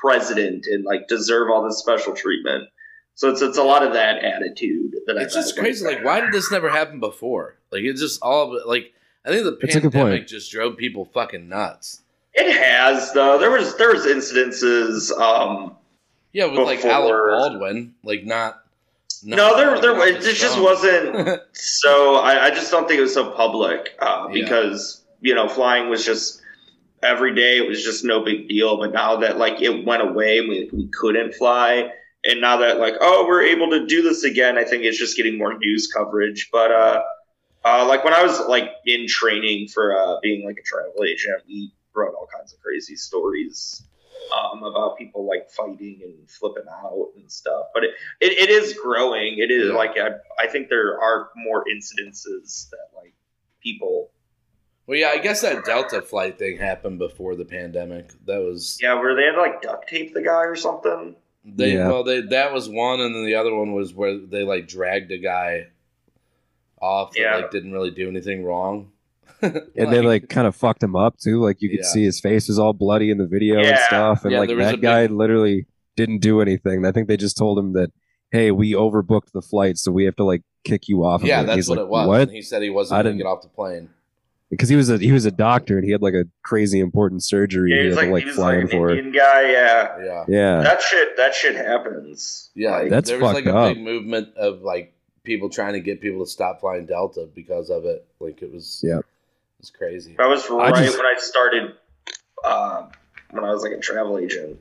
president and like deserve all this special treatment. So it's it's a lot of that attitude that I It's I just crazy. Like, why did this never happen before? Like, it's just all of it. Like, I think the That's a point. pandemic just drove people fucking nuts. It has though. There was there was incidences. Um, Yeah, with like Alec Baldwin, like not. not no, there, like, there, it just strong. wasn't. so I, I just don't think it was so public uh, Yeah. because you know flying was just every day. It was just no big deal. But now that like it went away, we we couldn't fly, and now that like oh we're able to do this again, I think it's just getting more news coverage. But uh, uh, like when I was like in training for uh, being like a travel agent, we wrote all kinds of crazy stories um, about people like fighting and flipping out and stuff. But it, it, it is growing. It is Yeah. like I, I think there are more incidences that like people. Well, yeah, I guess that Delta flight thing happened before the pandemic. That was Yeah, where they had to like duct tape the guy or something. They. Yeah. Well, they that was one, and then the other one was where they like dragged a guy off that Yeah. like didn't really do anything wrong. And they like kind of fucked him up too. Like you could Yeah. see his face was all bloody in the video and Yeah. stuff. And Yeah, like there was a that big- guy literally didn't do anything. I think they just told him that, hey, we overbooked the flight, so we have to like kick you off. yeah, it. that's He's what like, it was. What? And he said he wasn't I going to didn't- get off the plane. Because he was a he was a doctor and he had like a crazy important surgery Yeah, he he had was to like, like he was fly like an for. Indian guy. Yeah, Yeah, Yeah. that shit. That shit happens. yeah. Like, That's there was like a up. big movement of like people trying to get people to stop flying Delta because of it. Like it was. Yeah. It's crazy. that was I right just- when I started. Uh, when I was like a travel agent.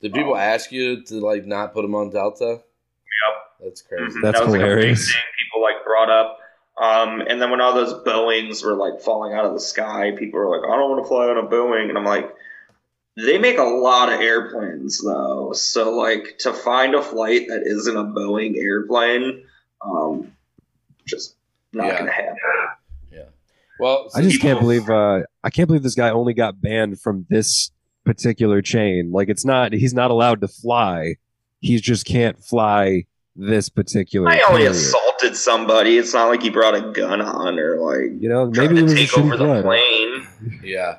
Did people ask you to like not put them on Delta? Yep. That's crazy. Mhm. That's that was hilarious. Like a big thing people like brought up. Um, and then when all those Boeings were like falling out of the sky, people were like, "I don't want to fly on a Boeing," and I'm like, "They make a lot of airplanes though, so like to find a flight that isn't a Boeing airplane, um, just not Yeah. gonna happen." Yeah. Well, I just people- can't believe uh I can't believe this guy only got banned from this particular chain. Like it's not he's not allowed to fly. He just can't fly this particular. I only carrier. Assaulted somebody. It's not like he brought a gun on or like You know, trying maybe it to take over the blood. plane. Yeah.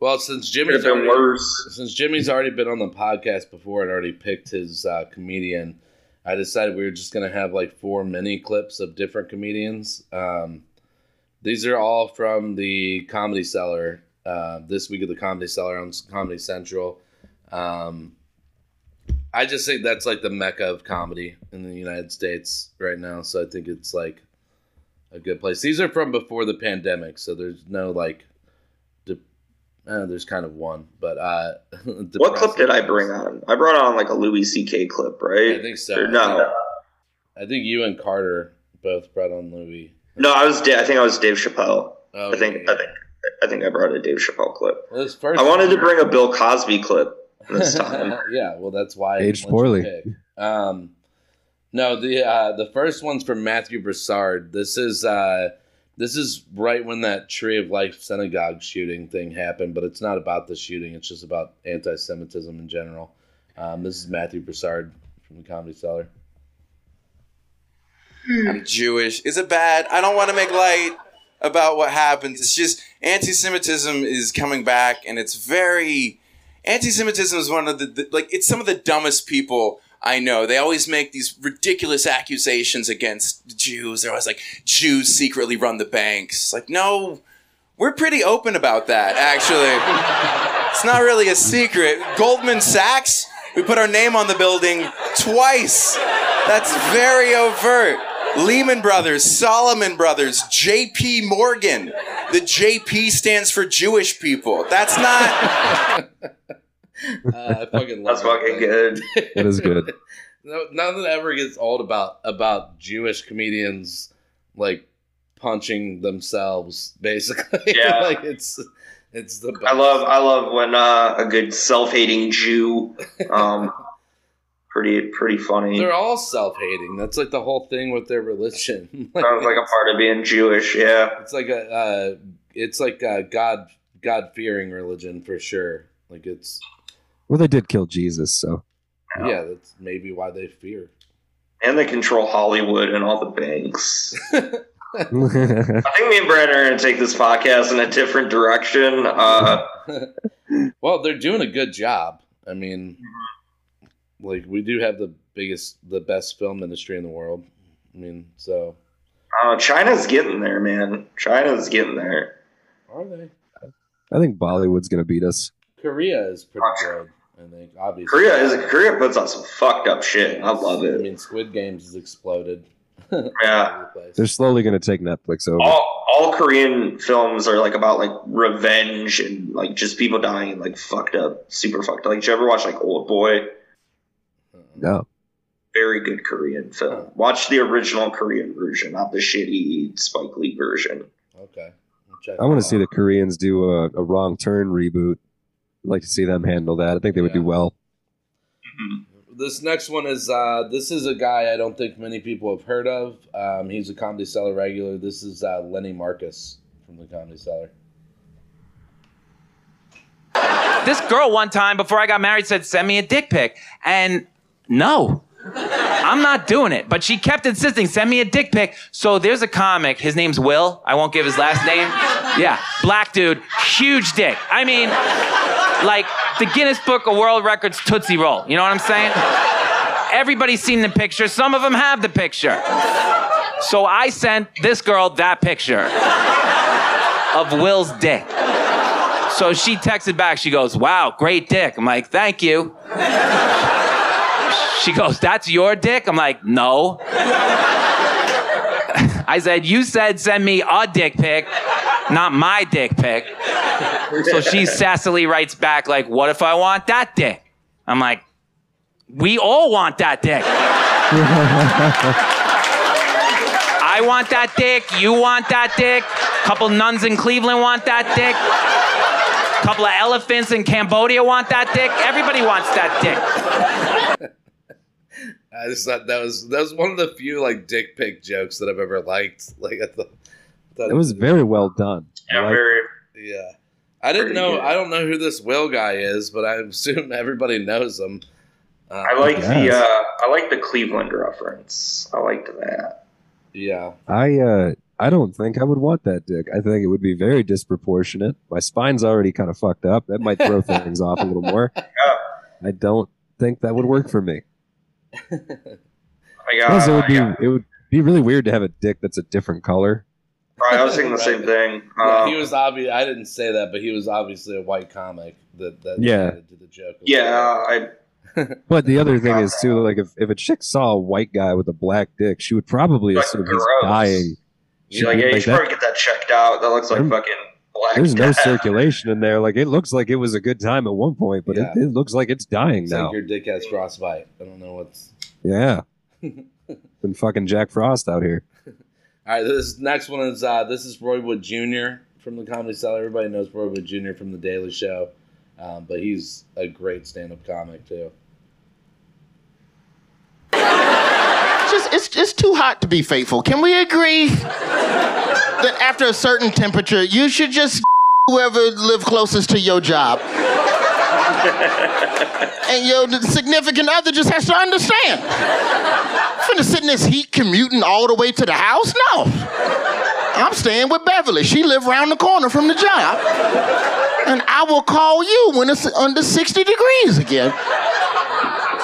Well, since Could Jimmy's been already, worse. since Jimmy's already been on the podcast before and already picked his uh, comedian, I decided we were just gonna have like four mini clips of different comedians. Um, these are all from the Comedy Cellar. Uh, this week of the Comedy Cellar on Comedy Central. Um, I just think that's like the mecca of comedy in the United States right now. So I think it's like a good place. These are from before the pandemic, so there's no like. De- uh, there's kind of one, but uh, What clip did I bring on? I brought on like a Louis C.K. clip, right? I think so. Or no, I think you and Carter both brought on Louis. no, I was. I think I was Dave Chappelle. Oh, I think. I think. I think I brought a Dave Chappelle clip. Well, first I wanted to bring a Bill Cosby clip this time. yeah, well, that's why I Aged poorly. Um, no, the uh, the first one's from Matthew Broussard. This is uh, this is right when that Tree of Life synagogue shooting thing happened, but it's not about the shooting. It's just about anti-Semitism in general. Um, this is Matthew Broussard from the Comedy Cellar. I'm Jewish. Is it bad? I don't want to make light about what happens. It's just anti-Semitism is coming back, and it's very anti-Semitism is one of the, the like it's some of the dumbest people I know. They always make these ridiculous accusations against Jews. They're always like Jews secretly run the banks. Like no. We're pretty open about that, actually. it's not really a secret. Goldman Sachs, we put our name on the building twice. That's very overt. Lehman Brothers, Salomon Brothers, JP Morgan. The JP stands for Jewish people. That's not. Uh, I fucking love That's fucking good. That is good. no, nothing ever gets old about about Jewish comedians like punching themselves. Basically, Yeah. like it's it's the. Best. I love. I love when uh, a good self-hating Jew. Um, pretty. Pretty funny. They're all self-hating. That's like the whole thing with their religion. like, Sounds like a part of being Jewish. Yeah. it's like a uh, it's like a God God fearing religion for sure. Like it's Well, they did kill Jesus, so yeah, that's maybe why they fear. And they control Hollywood and all the banks. I think me and Brad are going to take this podcast in a different direction. Uh, well, they're doing a good job. I mean, like we do have the biggest, the best film industry in the world. I mean, so uh, China's getting there, man. China's getting there. are they? I think Bollywood's gonna beat us. Korea is pretty good. I think obviously Korea is Korea puts on some fucked up shit. I love it. I mean, Squid Games has exploded. Yeah. They're slowly gonna take Netflix over. All, all Korean films are like about like revenge and like just people dying like fucked up, super fucked up. Like, did you ever watch like Old Boy? No. Very good Korean film. Watch the original Korean version, not the shitty Spike Lee version. Okay. I want to see the Koreans do a, a wrong turn reboot. I'd like to see them handle that. I think they would do well. This next one is uh, this is a guy I don't think many people have heard of. Um, he's a Comedy Cellar regular. This is uh, Lenny Marcus from the Comedy Cellar. This girl one time before I got married said, send me a dick pic. And no, I'm not doing it. But she kept insisting, send me a dick pic. So there's a comic, his name's Will. I won't give his last name. Yeah, black dude, huge dick. I mean, like the Guinness Book of World Records Tootsie Roll. You know what I'm saying? Everybody's seen the picture. Some of them have the picture. So I sent this girl that picture of Will's dick. So she texted back. She goes, "Wow, great dick." I'm like, "Thank you." She goes, "That's your dick." I'm like, "No." I said, "You said send me a dick pic, not my dick pic." So she sassily writes back like, "What if I want that dick?" I'm like, "We all want that dick." I want that dick. You want that dick. A Couple nuns in Cleveland want that dick. A Couple of elephants in Cambodia want that dick. Everybody wants that dick. I just thought that was that was one of the few like dick pic jokes that I've ever liked. Like I thought, thought It was very well done. Yeah, I like- very. yeah. I didn't know. good. I don't know who this Will guy is, but I assume everybody knows him. Uh, I like the uh, I like the Cleveland reference. I liked that. Yeah. I uh I don't think I would want that dick. I think it would be very disproportionate. My spine's already kind of fucked up. That might throw things off a little more. I don't think that would work for me. I got. Plus, it would I be got- it would be really weird to have a dick that's a different color. Right, I was thinking the same thing. Yeah, Um, he was obvious. I didn't say that, but he was obviously a white comic that that Yeah. did the joke. yeah, I But the other thing is too, like if, if a chick saw a white guy with a black dick, she would probably Like, assume he's dying. You're like, yeah, you like should that- probably get that checked out. That looks like There- fucking black. there's no circulation in there. Like it looks like it was a good time at one point, but Yeah. it, it looks like it's dying It's now. like your dick has frostbite. I don't know what's. yeah. Been fucking Jack Frost out here. All right, this next one is uh, this is Roy Wood Jr. from the Comedy Cellar. Everybody knows Roy Wood Jr. from the Daily Show, um, but he's a great stand-up comic too. Just it's it's too hot to be faithful. Can we agree that after a certain temperature, you should just whoever live closest to your job, and your significant other just has to understand. I'm finna sit in this heat commuting all the way to the house? No. I'm staying with Beverly. She live around the corner from the job. And I will call you when it's under 60 degrees again.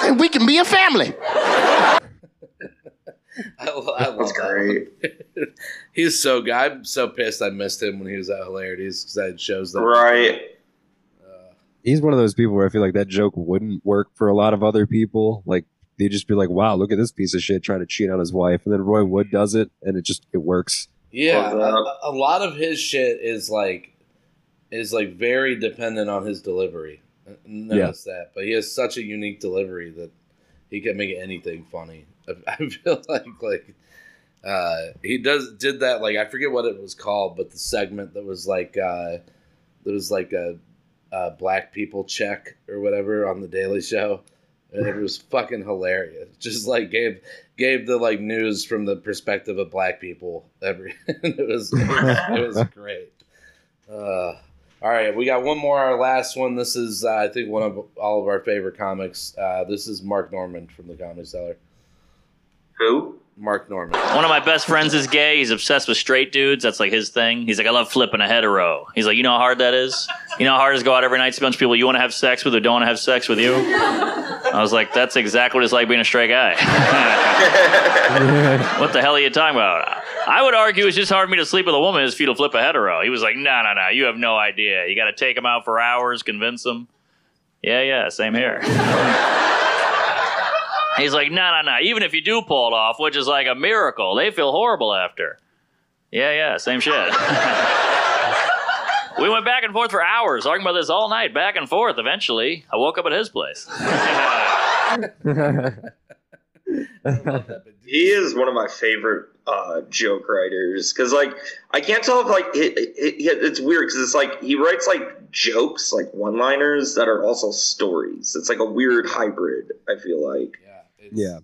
And we can be a family. I, lo- I love that. he's so good. I'm so pissed I missed him when he was at Hilarities because I had shows that Right. Uh, he's one of those people where I feel like that joke wouldn't work for a lot of other people. Like they'd just be like, "Wow, look at this piece of shit trying to cheat on his wife," and then Roy Wood does it, and it just it works. Yeah, a, a lot of his shit is like is like very dependent on his delivery. Notice that, but he has such a unique delivery that he can make anything funny. I, feel like like uh, he does did that like I forget what it was called, but the segment that was like uh, that was like a, a black people check or whatever on the Daily Show. And it was fucking hilarious. Just like gave gave the like news from the perspective of black people. Every it was it was, it was great. Uh, all right, we got one more. Our last one. This is uh, I think one of all of our favorite comics. Uh, this is Mark Normand from the Comedy Cellar. Who? Mark Normand. One of my best friends is gay. He's obsessed with straight dudes. That's like his thing. He's like, I love flipping a hetero. He's like, you know how hard that is? You know how hard it is to go out every night, see a bunch of people you want to have sex with or don't want to have sex with you? I was like, that's exactly what it's like being a straight guy. what the hell are you talking about? I would argue it's just hard for me to sleep with a woman as for you to flip a hetero. He was like, no, no, no, you have no idea. You got to take him out for hours, convince him. Yeah, yeah, same here. He's like, no, no, no. Even if you do pull it off, which is like a miracle, they feel horrible after. Yeah, yeah, same shit. we went back and forth for hours, talking about this all night, back and forth. Eventually, I woke up at his place. he is one of my favorite uh, joke writers because like i can't tell if like it, it, it- it's weird because it's like he writes like jokes like one liners that are also stories it's like a weird hybrid i feel like yeah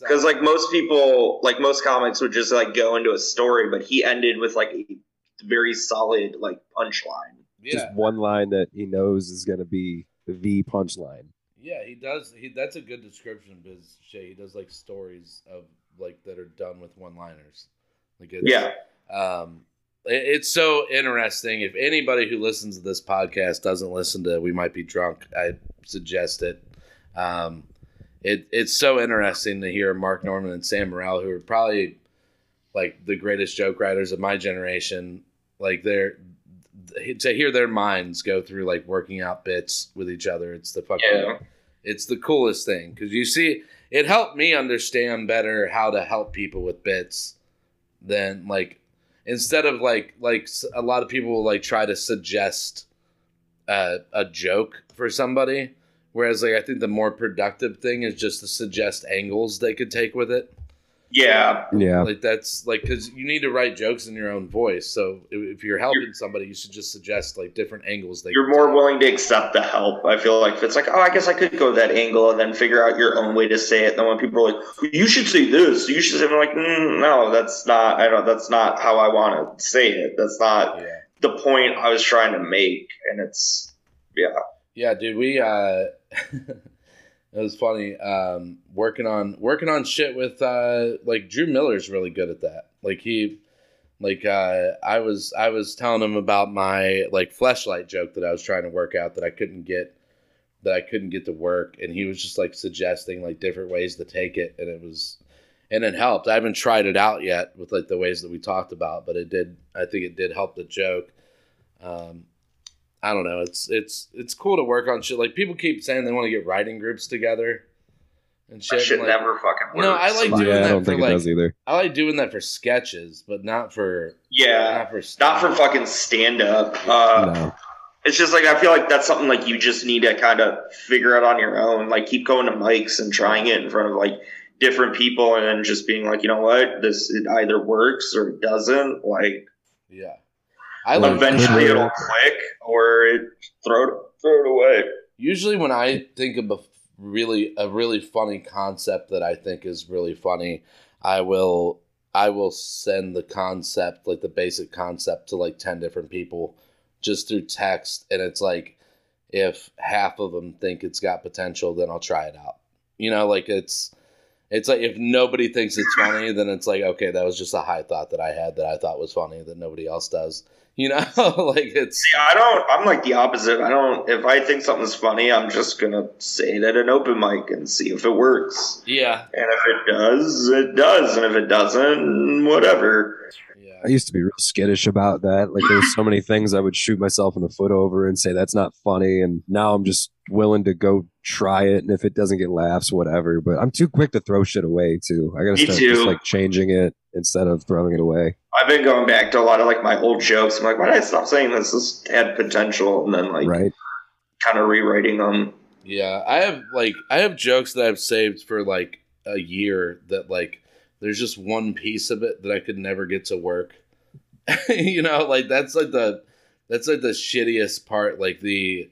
because like most people like most comics would just like go into a story but he ended with like a very solid like punchline Just one line that he knows is going to be the punchline. Yeah, he does. He that's a good description of his shit. He does like stories of like that are done with one-liners. Like it's, Yeah. Um, it's so interesting. If anybody who listens to this podcast doesn't listen to "We Might Be Drunk," I suggest it. Um, it it's so interesting to hear Mark Normand and Sam Morril, who are probably like the greatest joke writers of my generation. Like they're to hear their minds go through like working out bits with each other. It's the fucking Yeah. it's the coolest thing because you see it helped me understand better how to help people with bits than like instead of like like a lot of people will like try to suggest uh, a joke for somebody whereas like i think the more productive thing is just to suggest angles they could take with it yeah Yeah. like that's like because you need to write jokes in your own voice so if, if you're helping somebody you should just suggest like different angles they you're more willing to accept the help. I feel like if it's like, oh, I guess I could go that angle and then figure out your own way to say it. Then when people are like, you should say this, you should say, I'm like, mm, no, that's not. I don't. That's not how I want to say it. That's not. the point I was trying to make, and it's yeah. Yeah, dude, we uh it was funny. Um working on working on shit with uh like Drew Miller's really good at that. Like he like uh I was I was telling him about my like flashlight joke that I was trying to work out that I couldn't get that I couldn't get to work and he was just like suggesting like different ways to take it and it was and it helped. I haven't tried it out yet with like the ways that we talked about, but it did I think it did help the joke. Um I don't know. It's it's it's cool to work on shit. Like people keep saying they want to get writing groups together and shit. That shit like, never fucking works. no, I like doing Yeah, I don't for think it like does either. I like doing that for sketches, but not for Yeah, not for not for fucking stand up. Uh, No. It's just like I feel like that's something like you just need to kind of figure out on your own. Like keep going to mics and trying it in front of like different people, and then just being like, you know what, this it either works or it doesn't. Like yeah. I like eventually it'll click or it throw it throw it away. usually when I think of a really a really funny concept that I think is really funny, I will I will send the concept like the basic concept to like 10 different people just through text and it's like if half of them think it's got potential then I'll try it out. You know, like it's it's like if nobody thinks it's funny then it's like okay, that was just a high thought that I had that I thought was funny that nobody else does. You know, like it's See, I don't. I'm like the opposite. I don't. If I think something's funny, I'm just gonna say it at an open mic and see if it works. yeah. And if it does, it does. And if it doesn't, whatever. I used to be real skittish about that. Like there was so many things I would shoot myself in the foot over and say that's not funny. And now I'm just willing to go try it. And if it doesn't get laughs, whatever. But I'm too quick to throw shit away too. I gotta Me start too. just like changing it instead of throwing it away. I've been going back to a lot of like my old jokes. I'm like, why did I stop saying this? This had potential, and then like Right. kind of rewriting them. Yeah, I have like I have jokes that I've saved for like a year that like there's just one piece of it that I could never get to work. you know, like that's like the that's like the shittiest part like the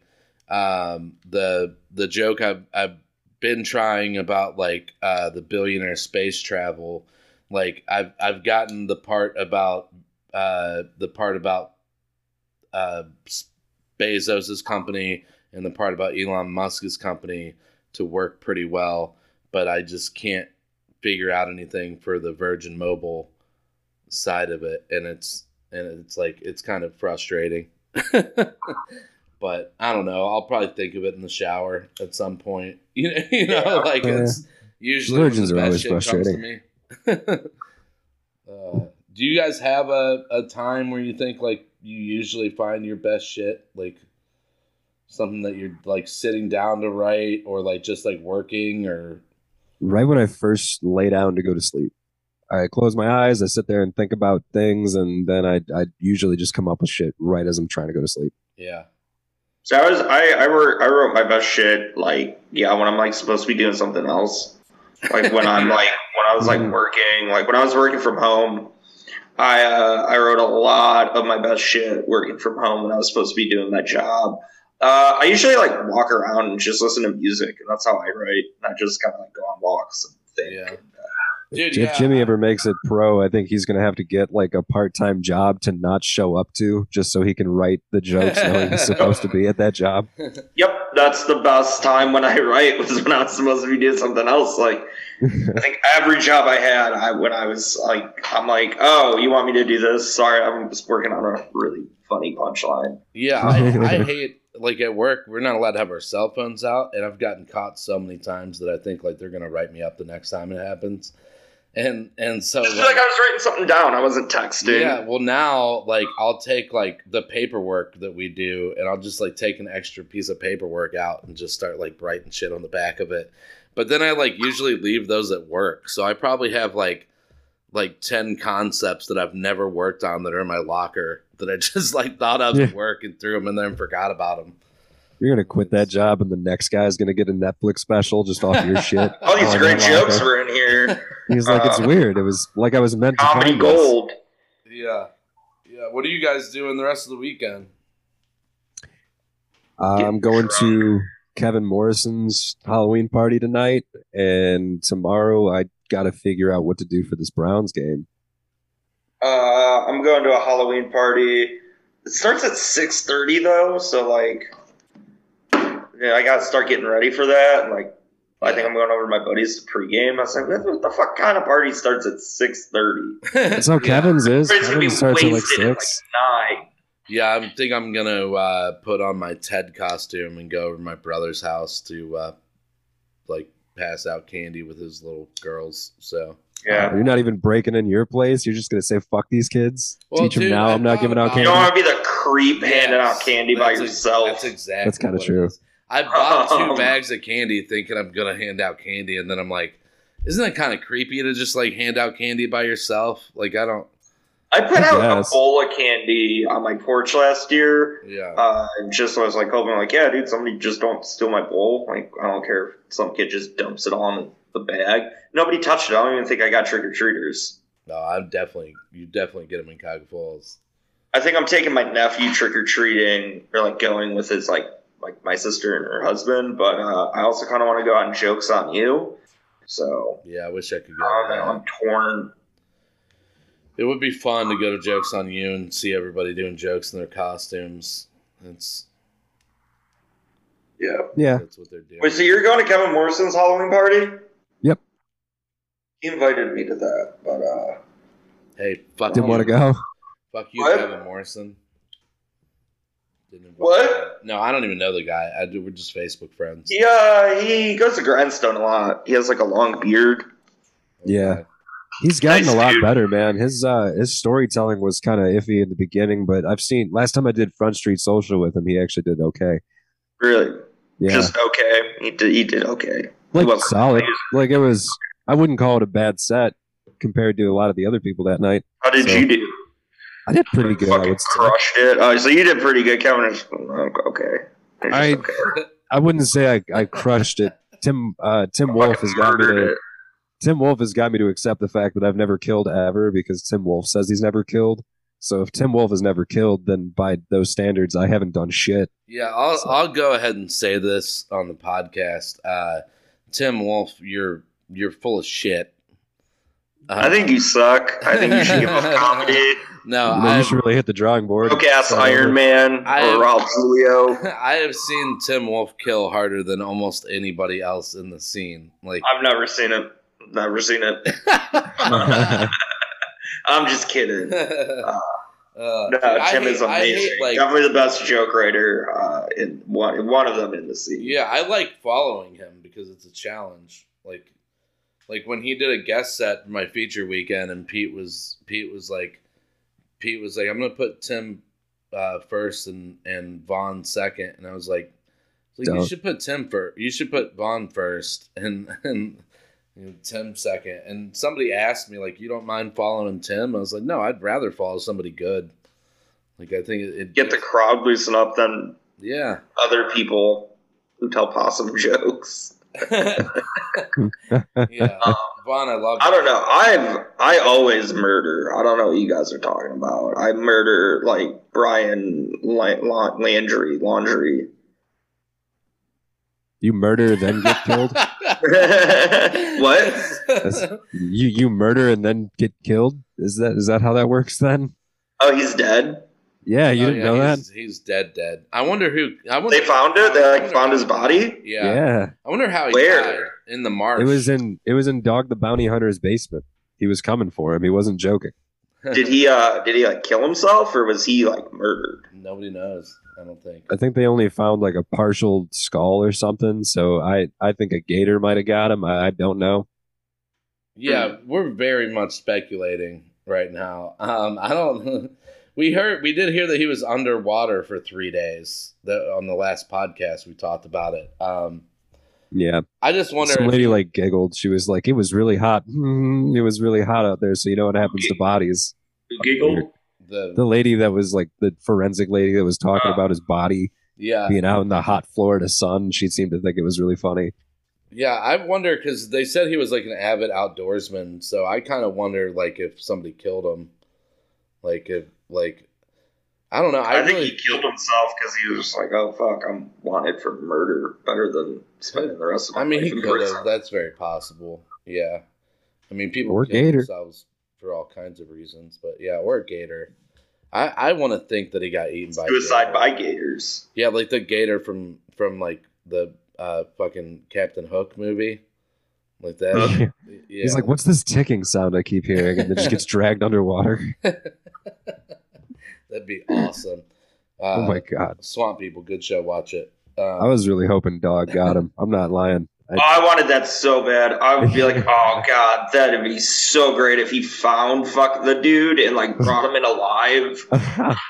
um the the joke I've I've been trying about like uh the billionaire space travel like I've I've gotten the part about uh the part about uh Bezos's company and the part about Elon Musk's company to work pretty well, but I just can't figure out anything for the Virgin Mobile side of it, and it's and it's like it's kind of frustrating. but I don't know. I'll probably think of it in the shower at some point. You know, you know, like it's usually Virgins the are always shit comes to frustrating. me. uh, do you guys have a, a time where you think like you usually find your best shit like something that you're like sitting down to write or like just like working or right when I first lay down to go to sleep. I close my eyes, I sit there and think about things, and then I I usually just come up with shit right as I'm trying to go to sleep. yeah So I was I I wrote I wrote my best shit like yeah when I'm like supposed to be doing something else. Like when I'm like when I was like working like when I was working from home. I uh, I wrote a lot of my best shit working from home when I was supposed to be doing that job. Uh, I usually like walk around and just listen to music, and that's how I write. And I just kind of like go on walks and think. Yeah. If, Dude, if Jimmy ever makes it pro, I think he's gonna have to get like a part time job to not show up to, just so he can write the jokes knowing he's supposed to be at that job. Yep, that's the best time when I write was when I was supposed to be doing something else. Like I think every job I had, I when I was like, I'm like, oh, you want me to do this? Sorry, I'm just working on a really funny punchline. Yeah, I, I hate like at work we're not allowed to have our cell phones out, and I've gotten caught so many times that I think like they're gonna write me up the next time it happens, and and so Just like I was writing something down, I wasn't texting. Yeah, well now like I'll take like the paperwork that we do and I'll just like take an extra piece of paperwork out and just start like writing shit on the back of it. But then I like usually leave those at work. So I probably have like like 10 concepts that I've never worked on that are in my locker that I just like thought of at Yeah. work and threw them in there and forgot about them. You're gonna quit that job, and the next guy's gonna get a Netflix special just off your shit. All these Oh, great that jokes were in here. He's like, it's Uh, weird. It was like I was meant to Comedy find this. gold. Yeah. Yeah, what are you guys doing the rest of the weekend? Uh, I'm going to Kevin Morrison's Halloween party tonight, and tomorrow I got to figure out what to do for this Browns game. Uh, I'm going to a Halloween party. It starts at six thirty though, so like, yeah, I gotta start getting ready for that. And like, I think I'm going over to my buddies to pregame. I was like, what the fuck kind of party starts at six thirty? That's how Kevin's is. Everybody's gonna be Kevin starts at like wasted at, six. Nine. Yeah, I think I'm gonna uh, put on my Ted costume and go over to my brother's house to uh, like pass out candy with his little girls. So Yeah. You're not even breaking in your place. You're just gonna say fuck these kids. Well, Teach them now. I I'm not giving out candy. You don't want to be the creep handing out candy by That's ex- yourself. that's exactly. That's kind of true. I bought two Um, bags of candy thinking I'm gonna hand out candy, and then I'm like, isn't it kind of creepy to just like hand out candy by yourself? Like I don't. I put I out guess. a bowl of candy on my porch last year. Yeah. Uh, and just I was like hoping, like, yeah, dude, somebody just don't steal my bowl. Like, I don't care if some kid just dumps it all in the bag. Nobody touched it. I don't even think I got trick or treaters. No, I'm definitely. You definitely get them in Cuyahoga Falls. I think I'm taking my nephew trick or treating, or like going with his like like my sister and her husband. But uh, I also kind of want to go out and jokes on you. So Yeah, I wish I could go. I don't. I'm torn. It would be fun to go to Jokes on You and see everybody doing jokes in their costumes. It's Yeah. Yeah. That's what they're doing. Wait, so you're going to Kevin Morrison's Halloween party? Yep. He invited me to that, but uh, Hey, fuck Didn't want to go. Fuck you, What? Kevin Morrison. Didn't invite What? me. No, I don't even know the guy. I do, we're just Facebook friends. he uh, he goes to Grindstone a lot. He has like a long beard. Yeah. He's gotten Nice a lot dude. better, man. His uh his storytelling was kind of iffy in the beginning, but I've seen last time I did Front Street Social with him, he actually did okay. Really, Yeah. just okay. He did. He did okay. like he wasn't solid. Like it was I wouldn't call it a bad set compared to a lot of the other people that night. How did So, you do? I did pretty good, I Fucking would say. crushed it. Oh, so you did pretty good, Kevin. is- Okay. It's I okay. I wouldn't say I, I crushed it. Tim uh, Tim Wolf has got me to. Tim Wolf has got me to accept the fact that I've never killed ever because Tim Wolf says he's never killed. So if Tim Wolf has never killed, then by those standards, I haven't done shit. Yeah, I'll I'll go ahead and say this on the podcast. Uh, Tim Wolf, you're you're full of shit. I think you suck. I think you should give up comedy. No, You, I you should really hit the drawing board. Broke ass Start over. Iron Man I- or Raul Julio. I have seen Tim Wolf kill harder than almost anybody else in the scene. Like I've never seen it. Never seen it. I'm just kidding. Uh, Uh, no, Tim hate- is I hate, amazing. like- Definitely the best joke writer uh, in one one of them in the scene. Yeah, I like following him because it's a challenge. Like, like when he did a guest set for my feature weekend, and Pete was Pete was like, Pete was like, I'm gonna put Tim uh, first and and Vaughn second, and I was like, like you Don't. should put Tim first. You should put Vaughn first, and and you know, Tim second. And somebody asked me like, you don't mind following Tim? I was like, no, I'd rather follow somebody good. Like I think it, it Get the crowd loosen up than yeah. other people who tell possum jokes. yeah, um, Vaughn, I love. I don't know. I've I always murder. I don't know what you guys are talking about. I murder like Brian La- La- Landry Laundrie. You murder then get killed. what? That's- you you murder and then get killed. Is that is that how that works then? Oh, he's dead. Yeah, you Oh, didn't yeah, know that. he's, He's dead, dead. I wonder who. I wonder, They found it. They like found his body. Yeah. Yeah. I wonder how he Where? died in the marsh. It was in it was in Dog the Bounty Hunter's basement. He was coming for him. He wasn't joking. Did he? uh Did he like kill himself or was he like murdered? Nobody knows. I don't think. I think they only found like a partial skull or something. So I I think a gator might have got him. I, I don't know. Yeah, we're very much speculating right now. Um, I don't. We heard, we did hear that he was underwater for three days. That on the last podcast we talked about it. Um, Yeah. I just wonder. Some lady he- like giggled. She was like, "It was really hot. Mm, it was really hot out there." So you know what happens to bodies. Who giggled? the, The lady that was like the forensic lady that was talking about his body yeah, being out in the hot Florida sun. She seemed to think it was really funny. Yeah, I wonder because they said he was like an avid outdoorsman, so I kind of wonder like if somebody killed him, like if like I don't know. I, I, think really he killed himself because he was like, "Oh fuck, I'm wanted for murder. Better than spending the rest of my I mean life he in could prison." have. That's very possible. Yeah, I mean people Or kill Gator. themselves for all kinds of reasons, but yeah, or a gator. I, I want to think that he got eaten by Suicide by gators. Yeah, like the gator from from like the uh, fucking Captain Hook movie, like that. Yeah. Yeah. He's like, "What's this ticking sound I keep hearing?" And then just gets dragged underwater. That'd be awesome. Uh, Oh my God. Swamp People, good show. Watch it. Um, I was really hoping Dog got him. I'm not lying. Oh, I wanted that so bad. I would be like, oh god, that'd be so great if he found fuck the dude and like brought him in alive.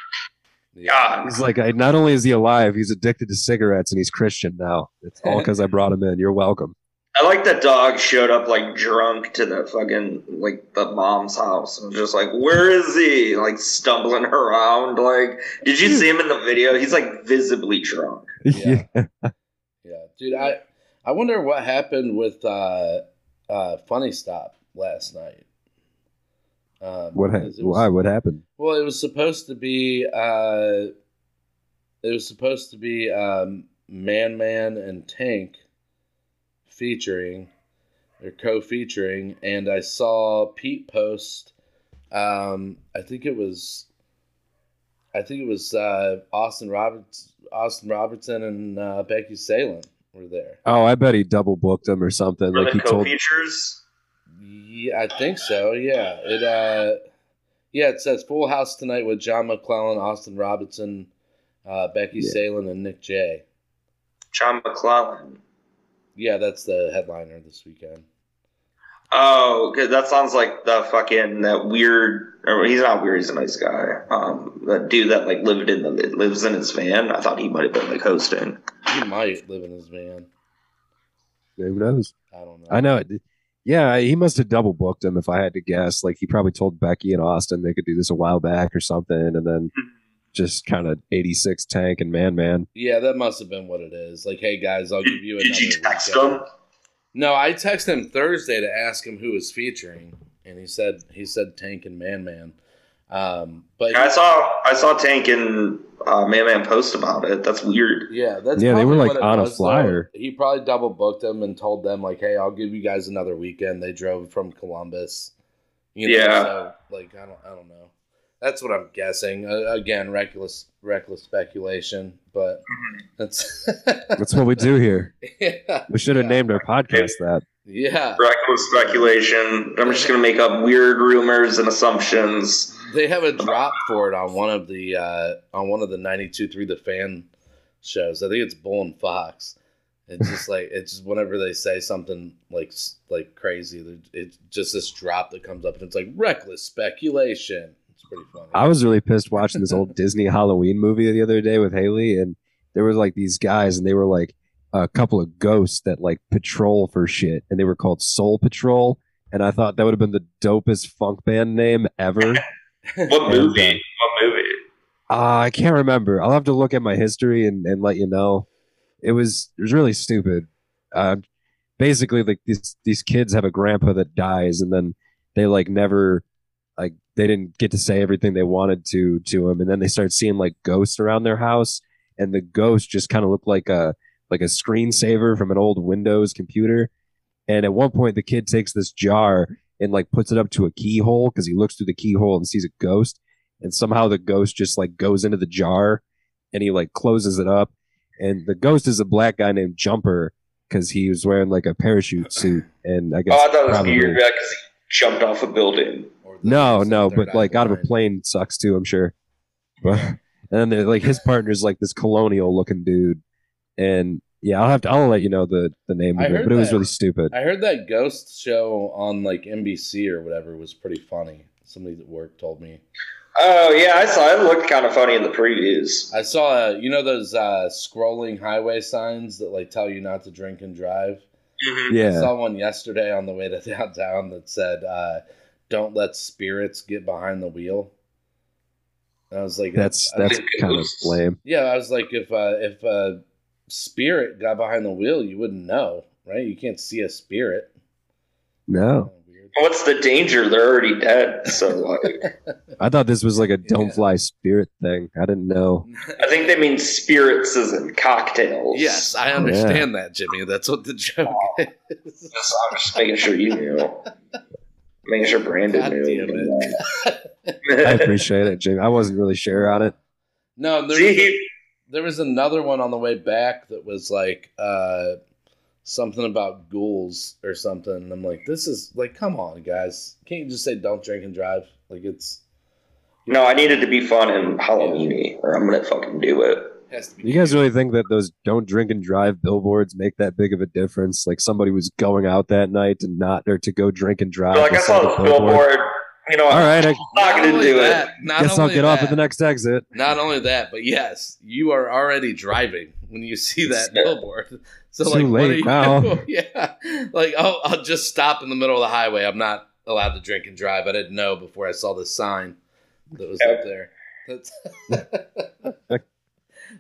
Yeah. He's like, I, not only is he alive, he's addicted to cigarettes and he's Christian now. It's all because I brought him in. You're welcome. I like that dog showed up like drunk to the fucking like the mom's house and just like, where is he? Like stumbling around. Like, did you see him in the video? He's like visibly drunk. Yeah. Yeah, dude. I I wonder what happened with uh, uh, Funny Stop last night. Um, What? Ha- because it was- why? What happened? Well, it was supposed to be. Uh, it was supposed to be um, Man Man and Tank featuring, or co-featuring, and I saw Pete post. Um, I think it was. I think it was uh, Austin Roberts, Austin Robertson, and uh, Becky Salem were there. Oh, I bet he double booked him or something. Were like the he co-features? Yeah, I think so. Yeah, it. Uh, yeah, it says Full House tonight with John McClellan, Austin Robertson, uh, Becky Yeah. Salem, and Nick J. John McClellan. Yeah, that's the headliner this weekend. Oh, 'cause that sounds like the fucking that weird. Or he's not weird. He's a nice guy. Um, that dude that like lived in the lives in his van. I thought he might have been like hosting. He might live in his van. Who knows? I don't know. I know it. Yeah, he must have double booked him if I had to guess. Like he probably told Becky and Austin they could do this a while back or something, and then just kind of 86 tank and man man. Yeah, that must have been what it is. Like, hey guys, I'll give you another. Did you text weekend. him? No, I texted him Thursday to ask him who was featuring, and he said he said Tank and Man Man. Um, but I saw I saw Tank and uh, Man Man post about it. That's weird. Yeah, that's Yeah, they were, like, what it on a was, though. flyer. He probably double booked them and told them like, "Hey, I'll give you guys another weekend." They drove from Columbus. You know, Yeah. So like, I don't, I don't know. That's what I'm guessing. Uh, again, reckless, reckless speculation, but that's That's what we do here. yeah, We should have named our podcast that. yeah. Reckless speculation. I'm just gonna make up weird rumors and assumptions. They have a drop for it on one of the uh, on one of the 92.3 The Fan shows. I think it's Bull and Fox. It's just like it's just whenever they say something like like crazy, it's just this drop that comes up and it's like reckless speculation. It's pretty funny. I was really pissed watching this old Disney Halloween movie the other day with Haley, and there was like these guys, and they were like a couple of ghosts that like patrol for shit, and they were called Soul Patrol. And I thought that would have been the dopest funk band name ever. What movie? What movie? Uh, I can't remember. I'll have to look at my history and, and let you know. It was it was really stupid. Uh, basically, like these these kids have a grandpa that dies, and then they like never like they didn't get to say everything they wanted to to him, and then they start seeing like ghosts around their house, and the ghost just kind of looked like a like a screensaver from an old Windows computer. And at one point, the kid takes this jar and like puts it up to a keyhole because he looks through the keyhole and sees a ghost and somehow the ghost just like goes into the jar and he like closes it up and the ghost is a black guy named jumper because he was wearing like a parachute suit and i guess Oh, I thought it was probably- weird because he jumped off a building. No no but like out of a plane sucks too i'm sure but and then they're, like his partner's like this colonial looking dude and yeah i'll have to i'll let you know the the name I of it heard but it was really stupid I heard that ghost show on like NBC or whatever was pretty funny. Somebody at work told me. Oh yeah, I saw it. Looked kind of funny in the previews. I saw, uh, you know, those uh, scrolling highway signs that like tell you not to drink and drive. Mm-hmm. Yeah. I saw one yesterday on the way to downtown that said, uh, "Don't let spirits get behind the wheel." And I was like, that's I that's think- kind of lame yeah. I was like, if uh, if a spirit got behind the wheel, you wouldn't know, right? You can't see a spirit. no What's the danger? They're already dead. So like, i thought this was like a don't fly spirit thing i didn't know I think they mean spirits as in cocktails. Yes, I understand that, Jimmy. That's what the joke is. Just, I'm just making sure you knew. Making sure Brandon God knew. damn but, I appreciate it, Jim. I wasn't really sure on it. No, there was, a- there was another one on the way back that was like uh, something about ghouls or something. And I'm like, this is like, come on, guys. Can't you just say don't drink and drive? Like it's no, I needed to be fun and Halloween or I'm gonna fucking do it. Has to be. You guys really think that those "don't drink and drive" billboards make that big of a difference? Like somebody was going out that night to not or to go drink and drive. Like I saw the this billboard. You know, All right, I I'm not gonna do that, it. not guess I'll only get off that- at the next exit. Not only that, but yes, you are already driving when you see that billboard. So like, what are you now. yeah, like oh, I'll just stop in the middle of the highway. I'm not allowed to drink and drive. I didn't know before I saw the sign that was up there. That's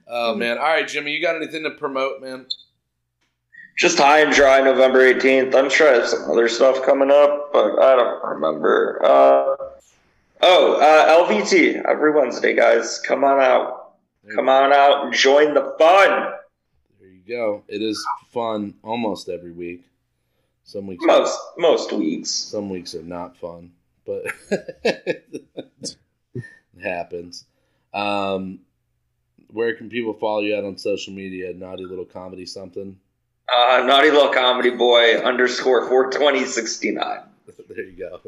oh man! All right, Jimmy, you got anything to promote, man? Just high and dry November 18th. I'm sure I have some other stuff coming up, but I don't remember. Uh, oh, uh, LVT every Wednesday, guys. Come on out. Come on out and join the fun. There you go. It is fun almost every week. Some weeks, Most most weeks. some weeks are not fun, but it happens. Um, where can people follow you at on social media? Naughty little comedy something. Uh, naughty little comedy boy underscore 42069. there you go.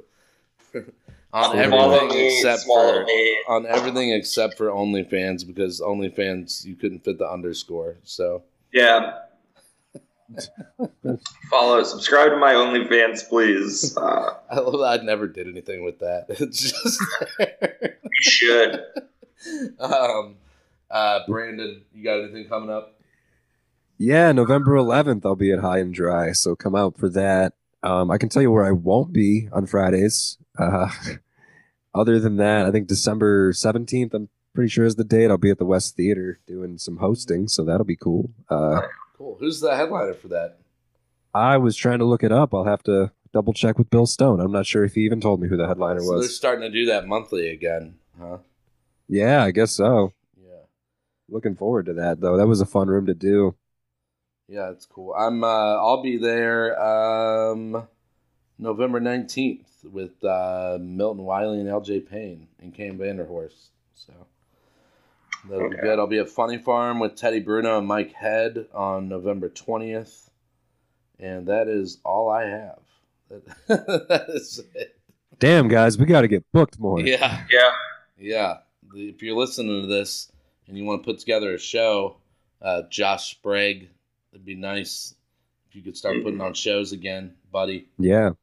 on everything me, except for me. on everything except for OnlyFans because OnlyFans you couldn't fit the underscore. So Yeah. Follow, subscribe to my OnlyFans, please. Uh, I love that I never did anything with that. It's just you should. um, uh, Brandon, you got anything coming up? Yeah, November 11th, I'll be at High and Dry, so come out for that. Um, I can tell you where I won't be on Fridays. Uh, other than that, I think December 17th, I'm pretty sure is the date. I'll be at the West Theater doing some hosting, so that'll be cool. Uh, Cool. Who's the headliner for that? I was trying to look it up. I'll have to double check with Bill Stone. I'm not sure if he even told me who the headliner was. They're starting to do that monthly again, huh? Yeah, I guess so. Yeah. Looking forward to that, though. That was a fun room to do. Yeah, it's cool. I'm. Uh, I'll be there um, November nineteenth with uh, Milton Wiley and L.J. Payne and Cam Vanderhorst. So that'll be good. I'll be at Funny Farm with Teddy Bruno and Mike Head on November twentieth, and that is all I have. that is it. Damn, guys, we got to get booked more. Yeah. Yeah. Yeah. If you're listening to this and you want to put together a show, uh, Josh Sprague, it'd be nice if you could start putting on shows again, buddy. Yeah.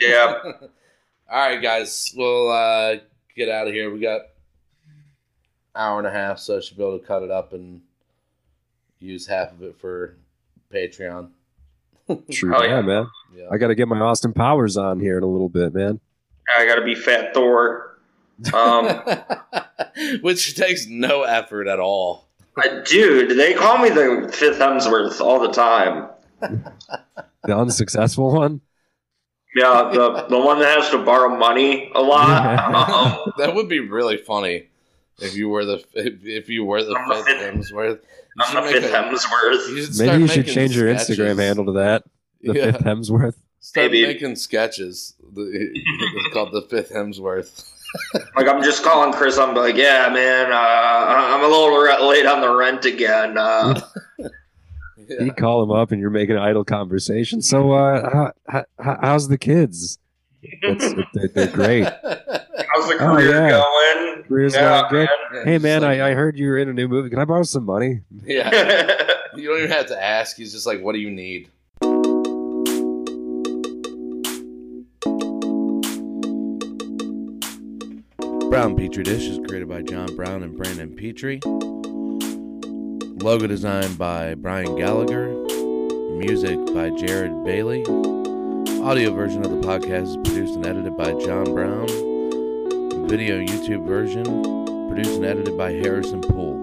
Yeah. All right, guys. We'll uh, get out of here. We got hour and a half, so I should be able to cut it up and use half of it for Patreon. True. Oh, yeah, yeah. man. Yeah. I got to get my Austin Powers on here in a little bit, man. I gotta be Fat Thor. Um, Which takes no effort at all. I- dude, they call me the fifth Hemsworth all the time. The unsuccessful one. Yeah, the the one that has to borrow money a lot. Um, That would be really funny if you were the if, if you were the I'm fifth fifth- Hemsworth. You I'm the fifth a- Hemsworth. You Maybe you should making change your. Instagram handle to that. The Yeah. fifth Hemsworth. Start Maybe. making sketches. It's called the fifth Hemsworth. Like I'm just calling Chris. I'm like, yeah, man, uh, I'm a little re- late on the rent again. Uh, You call him up and you're making idle conversation. So, uh, how, how, how's the kids? It's, they're, they're great. how's the Oh, career yeah. going? Career's Yeah, going good. man. Hey, man, Just I, I heard you were in a new movie. Can I borrow some money? Yeah, you don't even have to ask. He's just like, "What do you need?" Brown Petri Dish is created by John Brown and Brandon Petrie. Logo designed by Brian Gallagher. Music by Jared Bailey. Audio version of the podcast is produced and edited by John Brown. Video YouTube version produced and edited by Harrison Poole.